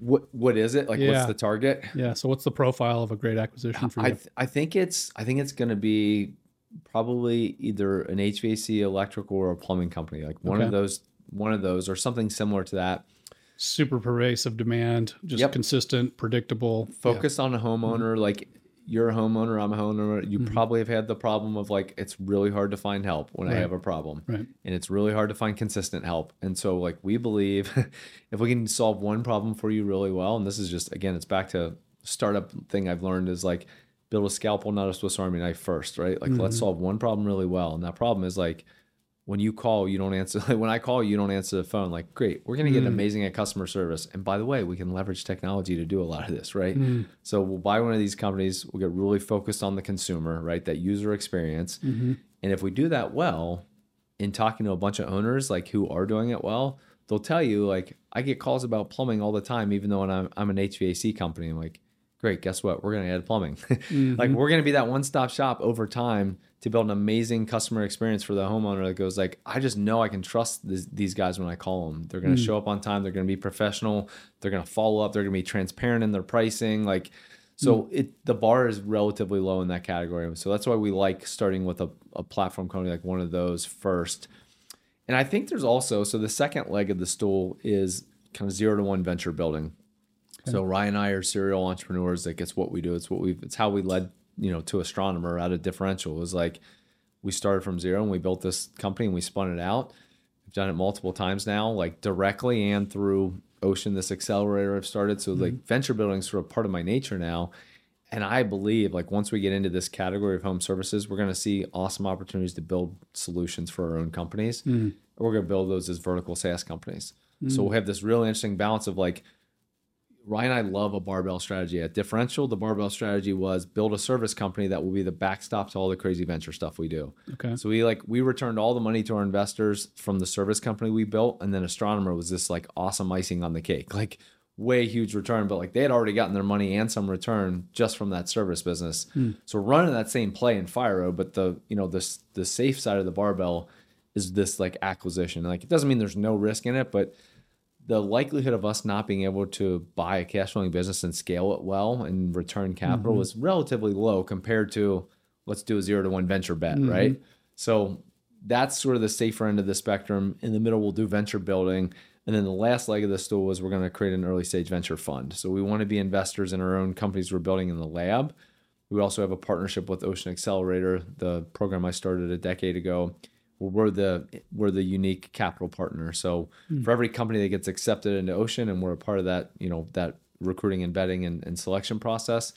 what what is it? Like Yeah. what's the target? Yeah. So what's the profile of a great acquisition for you? I th- I think it's I think it's going to be probably either an HVAC, electrical, or a plumbing company. Like one Okay. of those, one of those, or something similar to that. Super pervasive demand, just Yep. consistent, predictable. Focused on a mm-hmm. homeowner. Like you're a homeowner, I'm a homeowner. You mm-hmm. probably have had the problem of like it's really hard to find help when I have a problem, Right. and it's really hard to find consistent help. And so like we believe if we can solve one problem for you really well, and this is just again, it's back to startup thing I've learned is like build a scalpel, not a Swiss Army knife first, right? Like let's mm-hmm. solve one problem really well. And that problem is like when you call, you don't answer. Like when I call, you don't answer the phone. Like, great, we're gonna get mm. amazing at customer service. And by the way, we can leverage technology to do a lot of this, right? Mm. So we'll buy one of these companies. We'll get really focused on the consumer, right? That user experience. Mm-hmm. And if we do that well, in talking to a bunch of owners like who are doing it well, they'll tell you like I get calls about plumbing all the time, even though I'm I'm an HVAC company. I'm like, great, guess what? We're gonna add plumbing. like mm-hmm. we're gonna be that one stop shop over time to build an amazing customer experience for the homeowner that goes like, I just know I can trust this, these guys when I call them. They're gonna mm. show up on time. They're gonna be professional. They're gonna follow up. They're gonna be transparent in their pricing. Like. So mm. it the bar is relatively low in that category. So that's why we like starting with a, a platform company like one of those first. And I think there's also so the second leg of the stool is kind of zero to one venture building. So Ryan and I are serial entrepreneurs. Like it's what we do. It's what we've. It's how we led you know to astronomer out of differential. It was like we started from zero and we built this company and we spun it out. We've done it multiple times now, like directly and through Ocean, this accelerator I've started. So like mm-hmm. venture building is sort of part of my nature now. And I believe like once we get into this category of home services, we're going to see awesome opportunities to build solutions for our own companies. Mm-hmm. We're going to build those as vertical SaaS companies. So mm-hmm. we'll have this really interesting balance of like Ryan and I love a barbell strategy. At Differential, the barbell strategy was build a service company that will be the backstop to all the crazy venture stuff we do. Okay. So we like we returned all the money to our investors from the service company we built, and then Astronomer was this like awesome icing on the cake, like way huge return. But like they had already gotten their money and some return just from that service business. Hmm. So running that same play in Fire but the you know the the safe side of the barbell is this like acquisition. Like it doesn't mean there's no risk in it, but the likelihood of us not being able to buy a cash flowing business and scale it well and return capital mm-hmm. was relatively low compared to let's do a zero to one venture bet, mm-hmm. right? So that's sort of the safer end of the spectrum. In the middle, we'll do venture building. And then the last leg of the stool is we're going to create an early stage venture fund. So we want to be investors in our own companies we're building in the lab. We also have a partnership with Ocean Accelerator, the program I started a decade ago. We're the we're the unique capital partner. So for every company that gets accepted into Ocean, and we're a part of that, you know, that recruiting and vetting and, and selection process,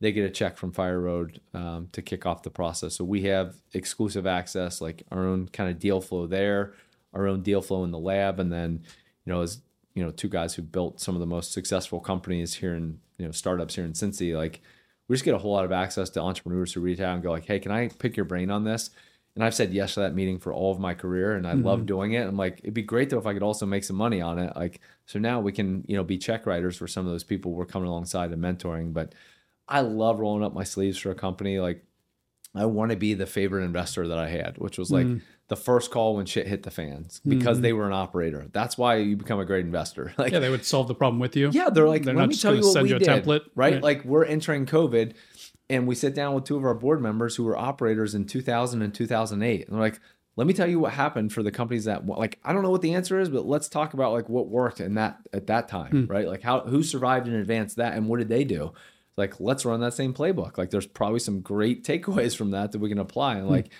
they get a check from Fireroad um, to kick off the process. So we have exclusive access, like our own kind of deal flow there, our own deal flow in the lab, and then you know as you know two guys who built some of the most successful companies here in you know startups here in Cincy, like we just get a whole lot of access to entrepreneurs who reach out and go like, hey, can I pick your brain on this? And I've said yes to that meeting for all of my career, and I love mm-hmm. doing it. I'm like, it'd be great though if I could also make some money on it. Like, so now we can, you know, be check writers for some of those people we're coming alongside and mentoring. But I love rolling up my sleeves for a company. Like, I want to be the favorite investor that I had, which was like mm. the first call when shit hit the fans because mm-hmm. they were an operator. That's why you become a great investor. Like, Yeah, they would solve the problem with you. yeah, they're like, They're let not me just tell you what send we you a did, template. right? Right. Like we're entering COVID, and we sit down with two of our board members who were operators in 2000 and 2008, and they're like, let me tell you what happened for the companies that like I don't know what the answer is, but let's talk about like what worked in that at that time, hmm. right? Like how who survived and advanced that, and what did they do? Like let's run that same playbook. Like there's probably some great takeaways from that that we can apply, and hmm. like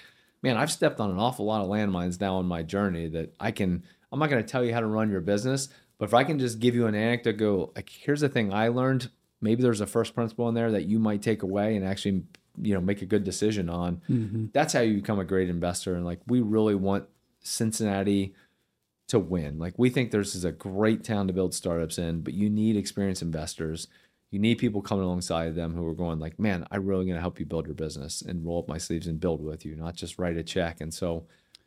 man, I've stepped on an awful lot of landmines now on my journey that I can. I'm not going to tell you how to run your business, but if I can just give you an anecdote, go like, here's the thing I learned. Maybe there's a first principle in there that you might take away and actually, you know, make a good decision on. Mm-hmm. That's how you become a great investor. And like, we really want Cincinnati to win. Like, we think this is a great town to build startups in, but you need experienced investors. you need people coming alongside them who are going like, man, I'm really going to help you build your business and roll up my sleeves and build with you, not just write a check. And so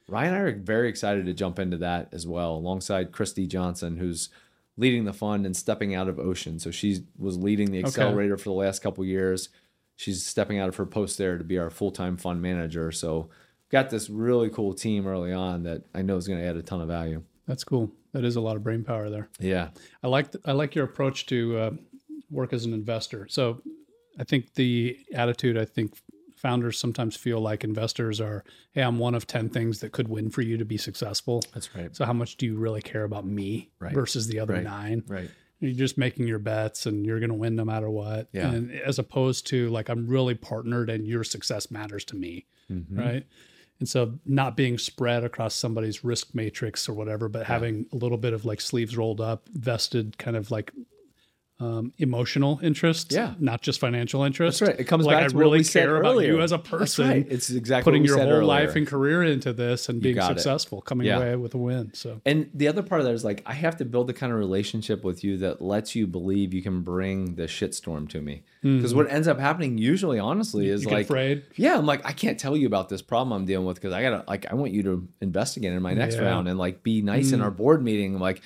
Ryan and I are very excited to jump into that as well, alongside Christy Johnson, who's leading the fund and stepping out of Ocean. So she was leading the accelerator for the last couple years. She's stepping out of her post there to be our full time fund manager. So got this really cool team early on that I know is going to add a ton of value. That's cool. That is a lot of brain power there. Yeah, I like th- I like your approach to uh, work as an investor. So I think the attitude I think founders sometimes feel like investors are, hey, I'm one of 10 things that could win for you to be successful. that's right. So how much do you really care about me Right. versus the other Right. nine? Right. You're just making your bets and you're going to win no matter what. Yeah. And as opposed to like, I'm really partnered and your success matters to me. Mhm. Right. And so not being spread across somebody's risk matrix or whatever, but having a little bit of like sleeves rolled up, vested kind of like um, emotional interest, Yeah. not just financial interest. That's right. It comes like back I to really care about you as a That's person. right. It's exactly Putting what we your whole earlier. life and career into this and being got it. successful, coming Yeah. away with a win. So And the other part of that is like I have to build the kind of relationship with you that lets you believe you can bring the shitstorm to me. Because what ends up happening usually, honestly, is Mm-hmm. you like, afraid. yeah, I'm like I can't tell you about this problem I'm dealing with because I gotta like I want you to investigate in my next Yeah. Mm. round and like be nice in our board meeting. I'm like,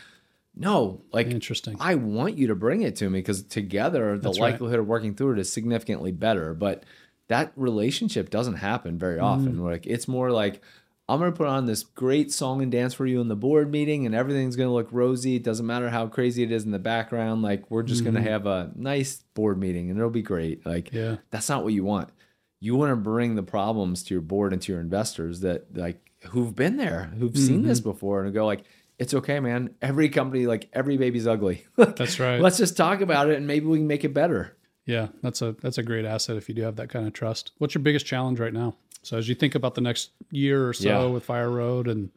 no, like Interesting. I want you to bring it to me because together the That's right. likelihood of working through it is significantly better. But that relationship doesn't happen very often. Mm-hmm. Like it's more like I'm gonna put on this great song and dance for you in the board meeting, and everything's gonna look rosy. It doesn't matter how crazy it is in the background. Like we're just gonna have a nice board meeting, and it'll be great. Like Mm-hmm. Yeah. that's not what you want. You want to bring the problems to your board and to your investors that like who've been there, who've seen this Mm-hmm. before, and go like, it's okay, man. Every company, like every baby's ugly. That's right. Let's just talk about it, and maybe we can make it better. Yeah, that's a that's a great asset if you do have that kind of trust. What's your biggest challenge right now? So as you think about the next year or so Yeah. with Fireroad, and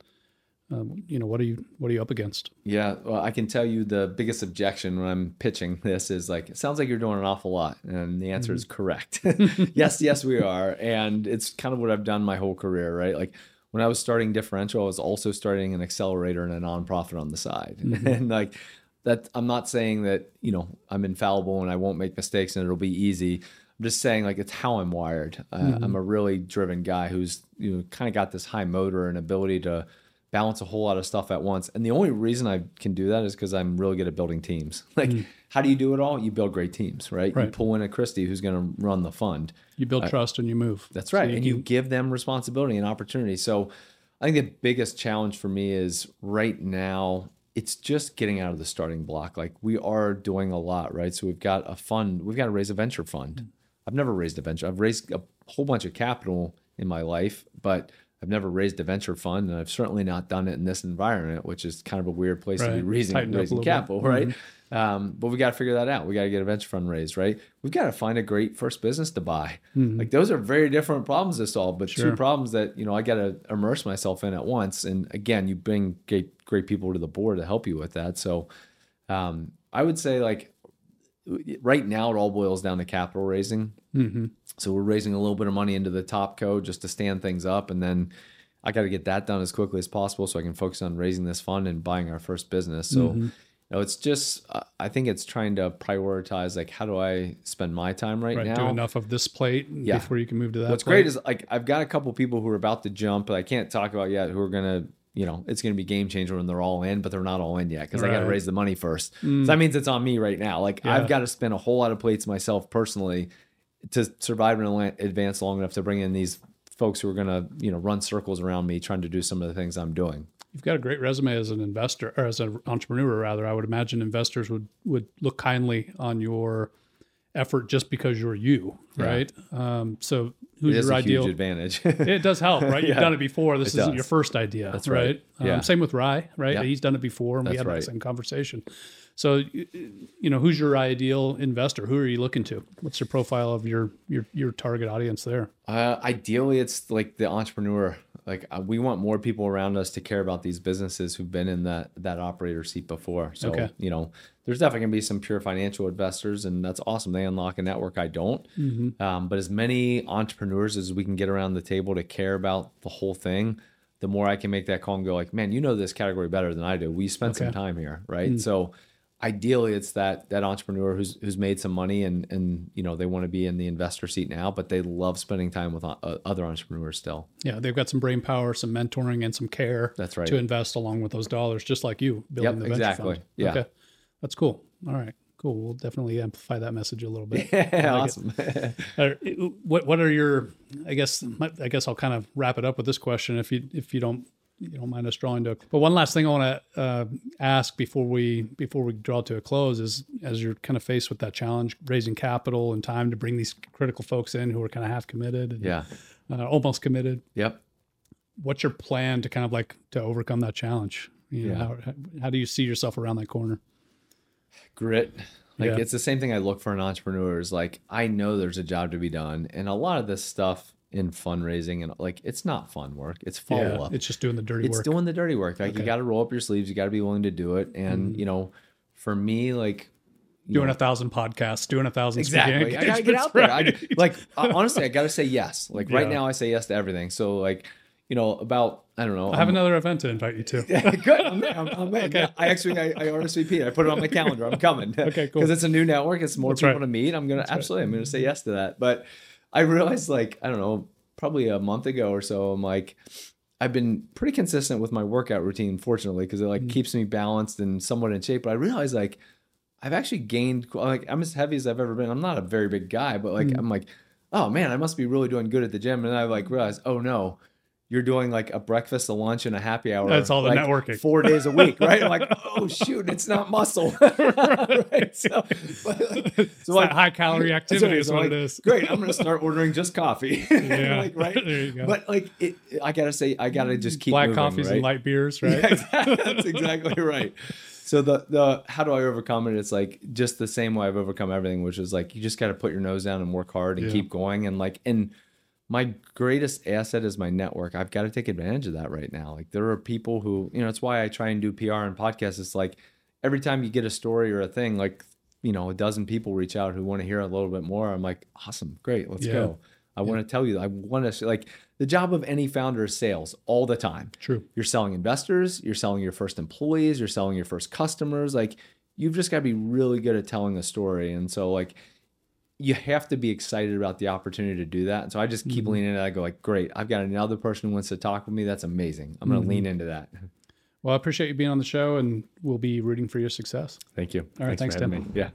um, you know what are you what are you up against? Yeah, well, I can tell you the biggest objection when I'm pitching this is like, it sounds like you're doing an awful lot. And the answer is correct. yes, yes, we are. And it's kind of what I've done my whole career, right? Like when I was starting Differential, I was also starting an accelerator and a nonprofit on the side. And like that, I'm not saying that, you know, I'm infallible and I won't make mistakes and it'll be easy. I'm just saying like it's how I'm wired. Uh, I'm a really driven guy who's, you know, kind of got this high motor and ability to balance a whole lot of stuff at once. And the only reason I can do that is because I'm really good at building teams. Like, mm. how do you do it all? You build great teams, right? You pull in a Christie who's going to run the fund. You build trust and you move. That's So right. and you give them responsibility and opportunity. So I think the biggest challenge for me is right now, it's just getting out of the starting block. Like we are doing a lot, right? So we've got a fund, we've got to raise a venture fund. Mm. I've never raised a venture. I've raised a whole bunch of capital in my life, but I've never raised a venture fund, and I've certainly not done it in this environment, which is kind of a weird place to be raising, Tighten up a raising little bit. capital, right? Um, but we got to figure that out. We got to get a venture fund raised, right? We've got to find a great first business to buy. Like those are very different problems to solve, but two problems that you know I got to immerse myself in at once. And again, you bring great great people to the board to help you with that. So um, I would say like right now it all boils down to capital raising. Mhm. So we're raising a little bit of money into the top code just to stand things up, and then I got to get that done as quickly as possible so I can focus on raising this fund and buying our first business. So. Mm-hmm. You know, it's just uh, I think it's trying to prioritize like how do I spend my time right, right, now. do enough of this plate Yeah. before you can move to that. What's plate. great is like I've got a couple people who are about to jump, but I can't talk about yet. Who are gonna, you know, it's gonna be game changer when they're all in, but they're not all in yet because I got to Mm. raise the money first. So that means it's on me right now. Like Yeah. I've got to spend a whole lot of plates myself personally to survive and advance long enough to bring in these folks who are gonna, you know, run circles around me trying to do some of the things I'm doing. You've got a great resume as an investor or as an entrepreneur, rather. I would imagine investors would would look kindly on your effort just because you're you, Yeah. right? Um, so who's is your a ideal? huge advantage. It does help, right? You've Yeah. done it before. This It isn't does. your first idea, That's right? right. Um, Yeah. Same with Rye, right? Yeah. He's done it before, and we had right. same conversation. So, you know, who's your ideal investor? Who are you looking to? What's your profile of your your your target audience there? Uh, ideally, it's like the entrepreneur. Like uh, we want more people around us to care about these businesses who've been in that that operator seat before. So Okay. you know, there's definitely gonna be some pure financial investors, and that's awesome. They unlock a network I don't. Mm-hmm. Um, but as many entrepreneurs as we can get around the table to care about the whole thing, the more I can make that call and go like, man, you know this category better than I do. We spent some time here, right? So. Ideally it's that that entrepreneur who's who's made some money and and you know they want to be in the investor seat now but they love spending time with uh, other entrepreneurs still. Yeah they've got some brain power some mentoring and some care that's right. to invest along with those dollars just like you building yep, the exactly. fund. yeah. Okay. that's cool. All right. Cool. We'll definitely amplify that message a little bit. Yeah awesome. What what are your i guess i guess i'll kind of wrap it up with this question if you if you don't you don't mind us drawing to. But one last thing I want to uh, ask before we before we draw to a close is, as you're kind of faced with that challenge, raising capital and time to bring these critical folks in who are kind of half committed, and, yeah, uh, almost committed. Yep. What's your plan to kind of like to overcome that challenge? You know, yeah. how, how do you see yourself around that corner? Grit. Like yeah. it's the same thing I look for in entrepreneurs. Like I know there's a job to be done, and a lot of this stuff in fundraising and like it's not fun work. It's follow yeah, up. It's just doing the dirty it's work. It's doing the dirty work. Like okay. you got to roll up your sleeves. You got to be willing to do it. And mm. you know, for me, like doing know, a thousand podcasts, doing a thousand exactly. I gotta get out there. I, like honestly, I gotta say yes. Like yeah. right now, I say yes to everything. So like you know about I don't know. I have I'm, another event to invite you to. Good. I'm, I'm, I'm okay. I actually I, I RSVP. I put it on my calendar. I'm coming. okay, cool. Because it's a new network. It's more That's people right. to meet. I'm gonna That's absolutely. Right. I'm gonna say yes to that. But I realized like I don't know probably a month ago or so, I'm like, I've been pretty consistent with my workout routine, fortunately, because it like mm-hmm. keeps me balanced and somewhat in shape. But I realized like I've actually gained like I'm as heavy as I've ever been. I'm not a very big guy, but like mm-hmm. I'm like, oh man, I must be really doing good at the gym. And I like realized, oh no, you're doing like a breakfast, a lunch, and a happy hour. That's all the like networking. Four days a week, right? I'm like, oh shoot, it's not muscle. right? So, so like, high calorie activity is what like, it is. Great, I'm gonna start ordering just coffee. Yeah, like, right. There you go. But like, it, I gotta say, I gotta just keep black moving, coffees right? and light beers, right? Yeah, exactly. That's exactly right. So the the how do I overcome it? It's like just the same way I've overcome everything, which is like you just got to put your nose down and work hard and yeah. keep going and like and my greatest asset is my network. I've got to take advantage of that right now. Like there are people who, you know, it's why I try and do PR and podcasts. It's like every time you get a story or a thing, like, you know, a dozen people reach out who want to hear a little bit more. I'm like, awesome, great, let's yeah. go. I yeah. want to tell you, I want to like the job of any founder is sales all the time. True. You're selling investors, you're selling your first employees, you're selling your first customers. Like you've just got to be really good at telling a story. And so like you have to be excited about the opportunity to do that. And so I just keep mm-hmm. leaning into I go like, great, I've got another person who wants to talk with me. That's amazing. I'm going to mm-hmm. lean into that. Well, I appreciate you being on the show and we'll be rooting for your success. Thank you. All right. Thanks, thanks Tim. Me. Yeah.